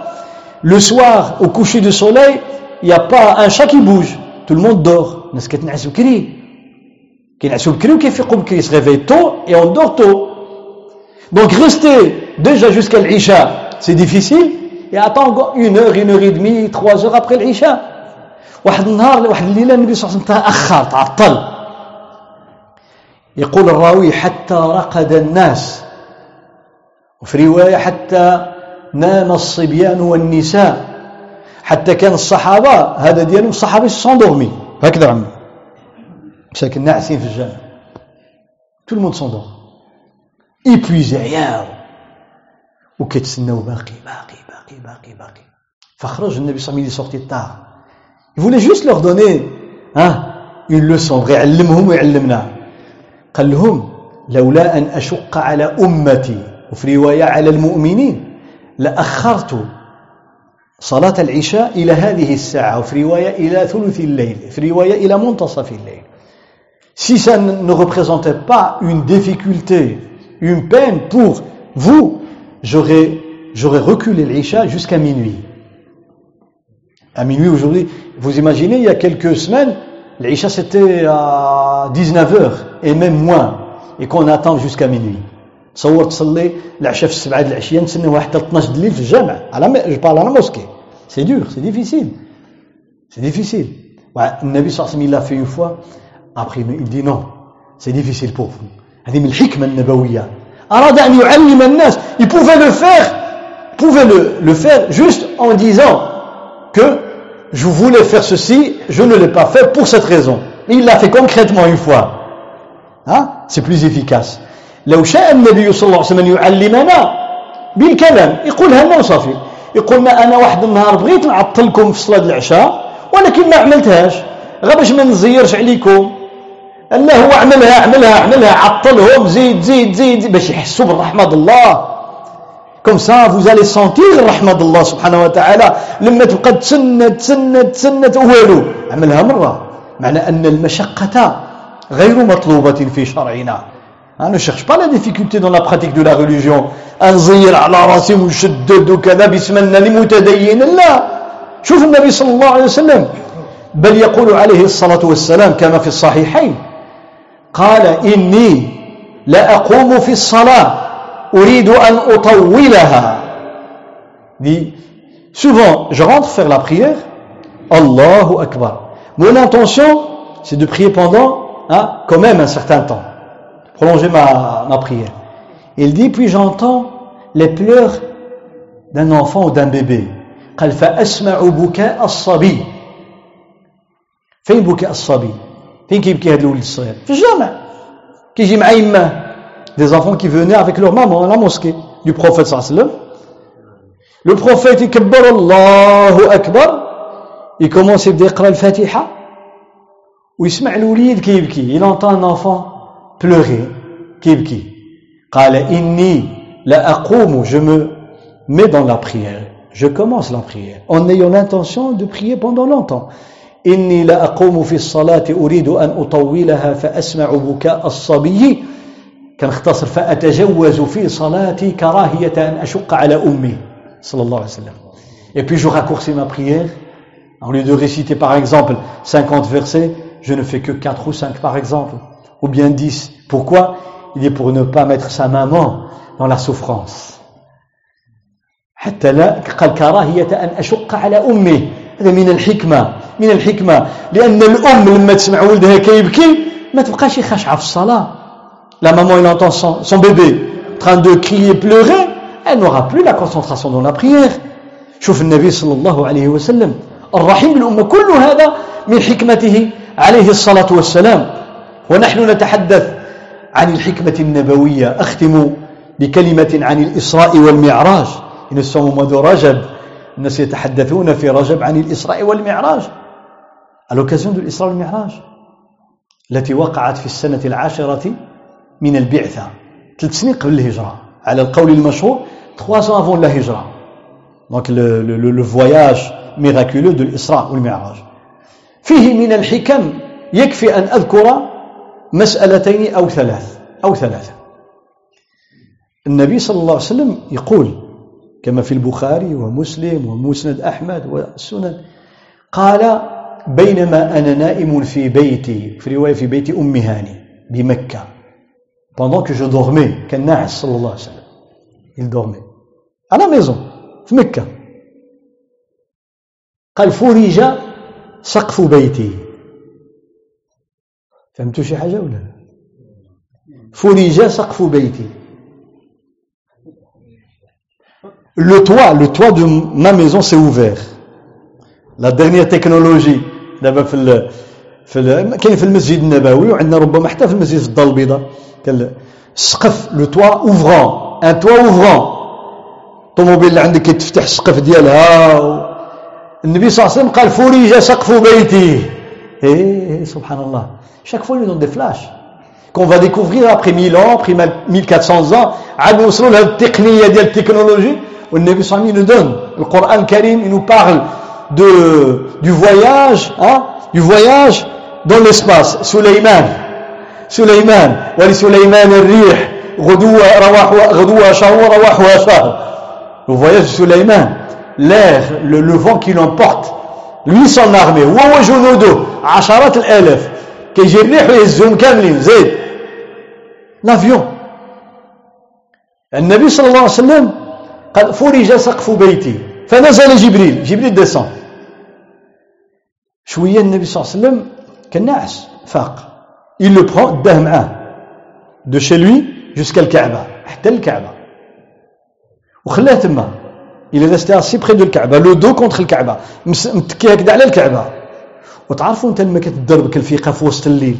Le soir au coucher du soleil il n'y a pas un chat dort. الناس كتنعس بكري كينعسوا بكري وكيفيقوا بكري tôt et on dort tôt. Donc rester déjà jusqu'à l'Isha, c'est difficile, et attendre une heure, une heure et demie, trois heures après l'Isha. واحد النهار واحد الليلة النبي صلى الله عليه وسلم تاخر تعطل يقول الراوي حتى رقد الناس وفي روايه حتى نام الصبيان والنساء حتى كان الصحابه هذا ديالهم الصحابه سوندورمي هكذا عم مساكن ناعسين في الجامع. Tout le monde s'endort. Épuisé عياو وكيتسناو باقي باقي باقي باقي باقي فخرج النبي صلى الله عليه وسلم sorti tard. Il voulait juste leur donner hein, une leçon. بغى يعلمهم ويعلمنا قال لهم لولا أن أشق على أمتي وفي رواية على المؤمنين لأخرت صلاة العشاء إلى هذه الساعة وفي رواية إلى ثلث الليل في رواية إلى منتصف الليل Si ça ne représentait pas une difficulté, une peine pour vous, j'aurais, j'aurais reculé l'Isha jusqu'à minuit. À minuit aujourd'hui, vous imaginez, il y a quelques semaines, l'Isha c'était à 19h et même moins, et qu'on attend jusqu'à minuit. تصور تصلي العشاء في السبعة د العشية نتسناوها حتى 12 الليل في الجامع على جو بارل على موسكي سي دور سي ديفيسيل سي ديفيسيل النبي صلى الله عليه وسلم il l'a fait une fois après il dit non c'est difficile pour vous هذه من الحكمة النبوية أراد أن يعلم الناس il pouvait le faire pouvait le, le faire juste en disant que je voulais faire ceci je ne l'ai pas fait pour cette raison il l'a fait concrètement une fois hein? c'est plus efficace لو شاء النبي صلى الله عليه وسلم يعلمنا بالكلام يقولها لنا وصافي يقولنا أنا واحد النهار بغيت نعطلكم في صلاة العشاء ولكن ما عملتهاش. غير باش ما نزيرش عليكم. الله هو عملها عملها عملها عطلهم زيد زيد زيد باش يحسوا بالرحمة الله. comme ça vous allez sentir رحمه الله سبحانه وتعالى. لما تبقى تسنى تسنى تسنى والو عملها مرة. معنى أن المشقة غير مطلوبة في شرعنا. Hein, ne cherche pas la difficulté dans la pratique de la religion. أنزير على راسي وشدد وكذا بيسمنا لمتدين لا شوف النبي صلى الله عليه وسلم بل يقول عليه الصلاة والسلام كما في الصحيحين قال إني لأقوم في الصلاة أريد أن أطولها dit souvent je rentre faire la prière Allahu Akbar mon intention c'est de prier pendant hein, quand même un certain temps prolonger ma, ma prière. Il dit, puis j'entends les pleurs d'un enfant ou d'un bébé. قال فأسمع بكاء الصبي فين بكاء الصبي فين كيبكي هذا الولد الصغير في الجامع كيجي مع يماه des enfants qui venaient avec leur maman à la mosquée du prophète sallallahu alayhi wa sallam le prophète يكبر الله أكبر il commence يبدا يقرا الفاتحة ويسمع الوليد كيبكي il entend un enfant pleurer كيبكي قال إني لا أقوم je me mets dans la prière je commence la prière en ayant l'intention de prier pendant longtemps إني لا أقوم في الصلاة أريد أن أطولها فأسمع بكاء الصبي كنختصر فأتجوز في صلاتي كراهية أن أشق على أمي صلى الله عليه وسلم et puis je raccourcis ma prière au lieu de réciter par exemple 50 versets je ne fais que 4 ou 5 par exemple Ou bien 10. Pourquoi? Il est pour ne pas mettre sa maman dans la souffrance. حتى لا قال كراهية أن أشق على أمي هذا من الحكمة من الحكمة لأن الأم لما تسمع ولدها كيبكي ما تبقاش خاشعة في الصلاة la maman il entend son, son bébé en train de crier pleurer. Elle n'aura plus la concentration dans la prière. شوف النبي صلى الله عليه وسلم الرحيم بالأمة كل هذا من حكمته عليه الصلاة والسلام ونحن نتحدث عن الحكمة النبوية. أختم بكلمة عن الإسراء والمعراج. إن الصوم منذ رجب الناس يتحدثون في رجب عن الإسراء والمعراج. L'occasion de l'Isra والمعراج. التي وقعت في السنة العاشرة من البعثة. ثلاث سنين قبل الهجرة. على القول المشهور 3 ans avant la hijra. Donc le, le, le voyage miraculeux de l'Isra والمعراج. فيه من الحكم يكفي أن أذكر مسألتين أو ثلاث أو ثلاثة. النبي صلى الله عليه وسلم يقول كما في البخاري ومسلم ومسند أحمد والسنن قال بينما أنا نائم في بيتي في رواية في بيت أم هاني بمكة pendant que je dormais كان ناعس صلى الله عليه وسلم. Il dormait. À la maison في مكة. قال فرج سقف بيتي. فهمتوا شي حاجة ولا فرج سقف بيتي Le toit, le toit de ma maison s'est ouvert. La dernière technologie دابا في. في. كاين في المسجد النبوي وعندنا ربما حتى في المسجد في الدار البيضاء السقف le toit ouvrant un toit ouvrant الطوموبيل اللي عندك كتفتح السقف ديالها. النبي صلى الله عليه وسلم قال فرج سقف بيتي Et, subhanallah, chaque fois, il nous donne des flashs. Qu'on va découvrir après 1000 ans, après 1400 ans, la technologie, le Nabi il nous donne. Le Coran Karim, il nous parle de, du voyage, hein, du voyage dans l'espace. Sulaiman, Sulaiman, wali Sulaiman le voyage de Sulaiman, l'air, le, le vent qui l'emporte, lui son armée وهو جنوده عشرات الآلاف. كيجي الريح ويهزهم كاملين. زيد. لافيون النبي صلى الله عليه وسلم قال فرج سقف بيتي. فنزل جبريل. جبريل ديسون شوية النبي صلى الله عليه وسلم كان ناعس فاق. Il le prend داه معاه de chez lui jusqu'à الكعبه حتى الكعبة. وخلاه تما. Il est resté assis près de الكعبه le dos contre الكعبه متكي هكذا على الكعبه وتعرفوا انت لما كتضربك الفيقه في وسط الليل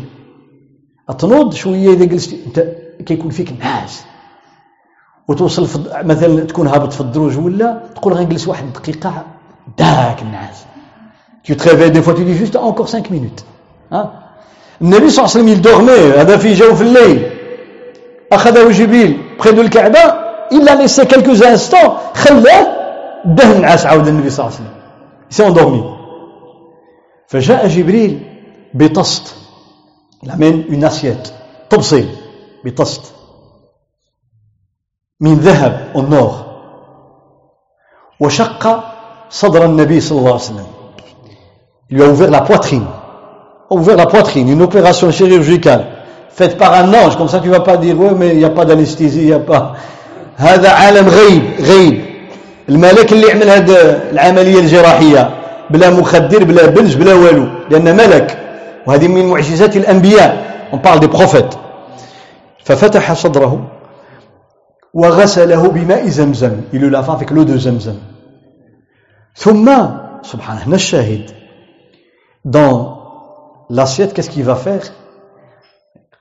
تنوض شوية اذا جلست انت كيكون فيك نعاس وتوصل. مثلا تكون هابط في الدروج ولا تقول غنجلس واحد دقيقه داك النعاس tu te réveilles des fois tu dis juste encore 5 minutes hein. النبي صلى الله عليه وسلم dormait هذا في جوف الليل أخذه جبريل près de الكعبة il a laissé quelques instants خلاه ده النعاس عاود النبي صلى الله عليه وسلم s'est endormi فجاء جبريل بطست il amène une assiette طبسي بطست من ذهب nord وشق صدر النبي صلى الله عليه وسلم il lui a ouvert la poitrine ouvert la poitrine une opération chirurgicale faite par un ange comme ça tu vas pas dire ouais mais il n'y a pas d'anesthésie il n'y a pas هذا عالم غيب غيب الملك اللي عمل هذه العملية الجراحية بلا مخدر بلا بنج بلا والو لأن ملك. وهذه من معجزات الأنبياء. On parle des prophètes. ففتح صدره وغسله بماء زمزم. Il le lava avec l'eau de زمزم. ثم سبحان هنا الشاهد. Dans l'assiette qu'est-ce qu'il va faire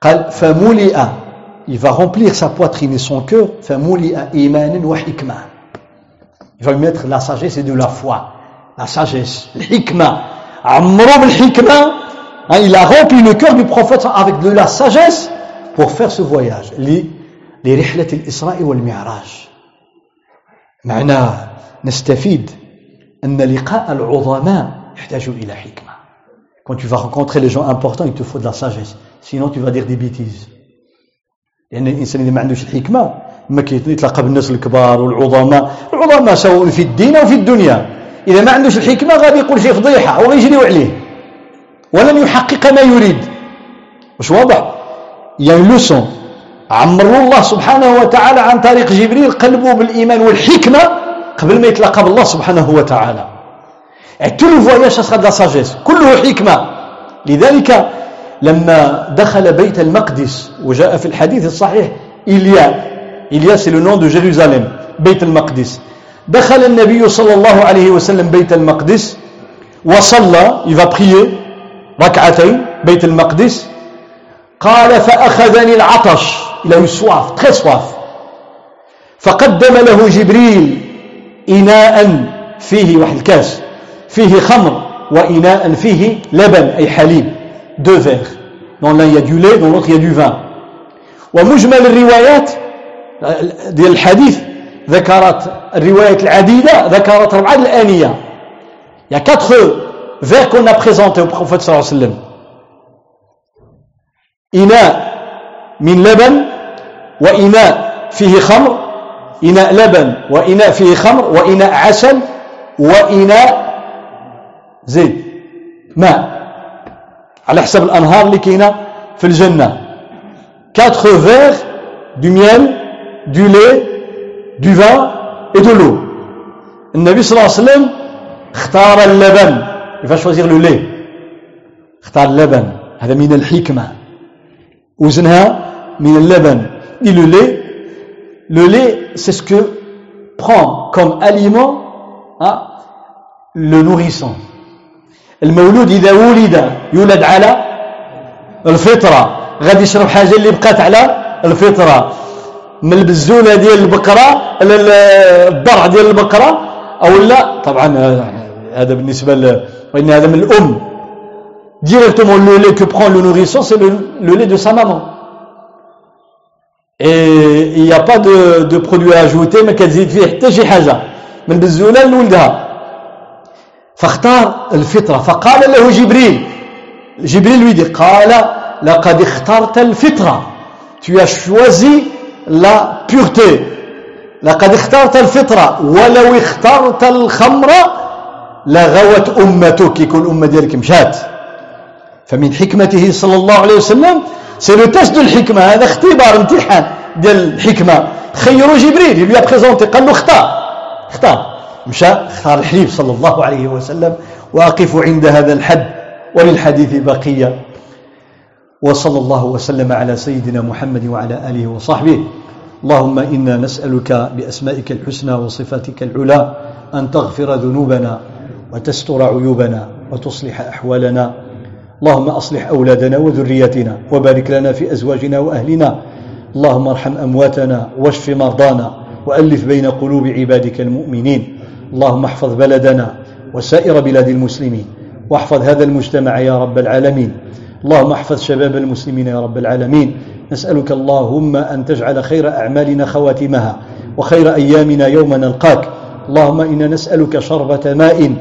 قال فملئ il va remplir sa poitrine et son cœur. فملئ إيمانا وحكمة. il va lui mettre la sagesse et de la foi la sagesse الحكمة عمرو بالحكمة il a rempli le cœur du prophète avec de la sagesse pour faire ce voyage لرحلة الإسراء والمعراج معناه نستفيد أن لقاء العظماء يحتاج إلى حكمة quand tu vas rencontrer les gens importants il te faut de la sagesse sinon tu vas dire des bêtises لأن الإنسان إذا ما عندوش الحكمة ما يتلاقى بالناس الكبار والعظماء. العظماء سواء في الدين أو في الدنيا. إذا ما عندوش الحكمة غادي يقول شي فضيحة أو يجريو عليه. ولن يحقق ما يريد. واش واضح؟ يعني لوسون عمروا الله سبحانه وتعالى عن طريق جبريل قلبه بالإيمان والحكمة قبل ما يتلاقى بالله سبحانه وتعالى. Tout le voyage ça كله حكمة. لذلك لما دخل بيت المقدس وجاء في الحديث الصحيح إليا إليا c'est le nom de Jérusalem بيت المقدس. دخل النبي صلى الله عليه وسلم بيت المقدس وصلى il va prier ركعتين بيت المقدس. قال فأخذني العطش. Il a eu soif très soif. فقدم له جبريل إناء فيه واحد الكاس فيه خمر وإناء فيه لبن أي حليب. Deux verres. Dans l'un il y a du lait dans l'autre il y a du vin. ومجمل الروايات ديال الحديث ذكرت الروايات العديدة ذكرت أربعة الآنية. Vers qu'on a présentés au prophète صلى الله عليه وسلم. إناء من لبن وإناء فيه خمر. إناء لبن وإناء فيه خمر وإناء عسل وإناء زيت ماء على حسب الأنهار اللي كاينة في الجنة. Quatre verres du miel du lait du vin et de l'eau. النبي صلى الله عليه وسلم اختار اللبن il va choisir le lait. اختار اللبن هذا من الحكمة وزنها من اللبن et le lait. Le lait c'est ce que prend comme aliment hein, le nourrisson. المولود إذا ولد يولد على الفطرة غادي يشرب حاجة اللي بقات على الفطرة من البزونة ديال البقرة الضرع ديال البقرة أو لا؟ طبعا هذا بالنسبة وإن هذا من الأم. Directement le lait que prend le lait de sa maman. Et il n'y a pas de, de produit à ajouter ما كتزيد فيه حتى شي حاجة من بزولة لولدها. فاختار الفطرة. فقال له جبريل جبريل lui قال لقد اخترت الفطرة. Tu as choisi la pureté. لقد اخترت الفطرة ولو اخترت الخمر لغوت أمتك يكون أمة ديالك مشات. فمن حكمته صلى الله عليه وسلم c'est le test الحكمة. هذا اختبار امتحان ديال الحكمة. خيروا جبريل il lui présentait قال له اختار. اختار. مشى اختار الحليب صلى الله عليه وسلم. واقف عند هذا الحد. وللحديث بقية. وصلى الله وسلم على سيدنا محمد وعلى آله وصحبه. اللهم إنا نسألك بأسمائك الحسنى وصفاتك العلى أن تغفر ذنوبنا وتستر عيوبنا وتصلح أحوالنا. اللهم أصلح أولادنا وذرياتنا وبارك لنا في أزواجنا وأهلنا. اللهم ارحم أمواتنا واشف مرضانا وألف بين قلوب عبادك المؤمنين. اللهم احفظ بلدنا وسائر بلاد المسلمين واحفظ هذا المجتمع يا رب العالمين. اللهم احفظ شباب المسلمين يا رب العالمين. نسألك اللهم أن تجعل خير أعمالنا خواتمها وخير أيامنا يوم نلقاك. اللهم إنا نسألك شربة ماء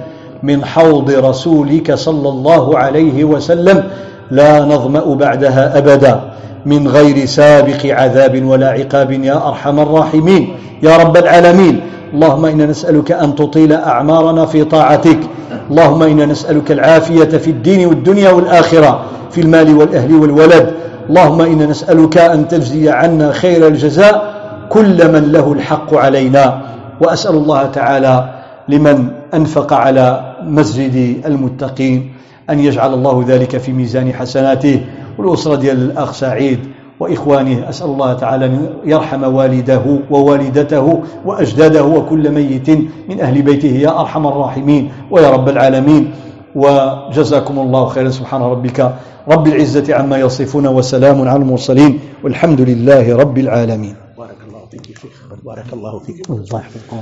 من حوض رسولك صلى الله عليه وسلم لا نظمأ بعدها أبدا من غير سابق عذاب ولا عقاب يا أرحم الراحمين. يا رب العالمين. اللهم إنا نسألك أن تطيل أعمارنا في طاعتك. اللهم إنا نسألك العافية في الدين والدنيا والآخرة في المال والأهل والولد. اللهم إنا نسألك أن تجزي عنا خير الجزاء كل من له الحق علينا. وأسأل الله تعالى لمن أنفق على مسجد المتقين أن يجعل الله ذلك في ميزان حسناته. والأسرة ديال الأخ سعيد وإخوانه أسأل الله تعالى أن يرحم والده ووالدته وأجداده وكل ميت من أهل بيته يا أرحم الراحمين ويا رب العالمين. وجزاكم الله خيرا. سبحان ربك رب العزة عما يصفون وسلام على المرسلين. والحمد لله رب العالمين. بارك الله فيك شيخ. بارك الله فيك. الله يحفظكم.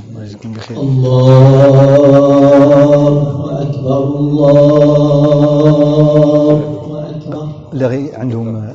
بخير. الله أكبر الله أكبر. عندهم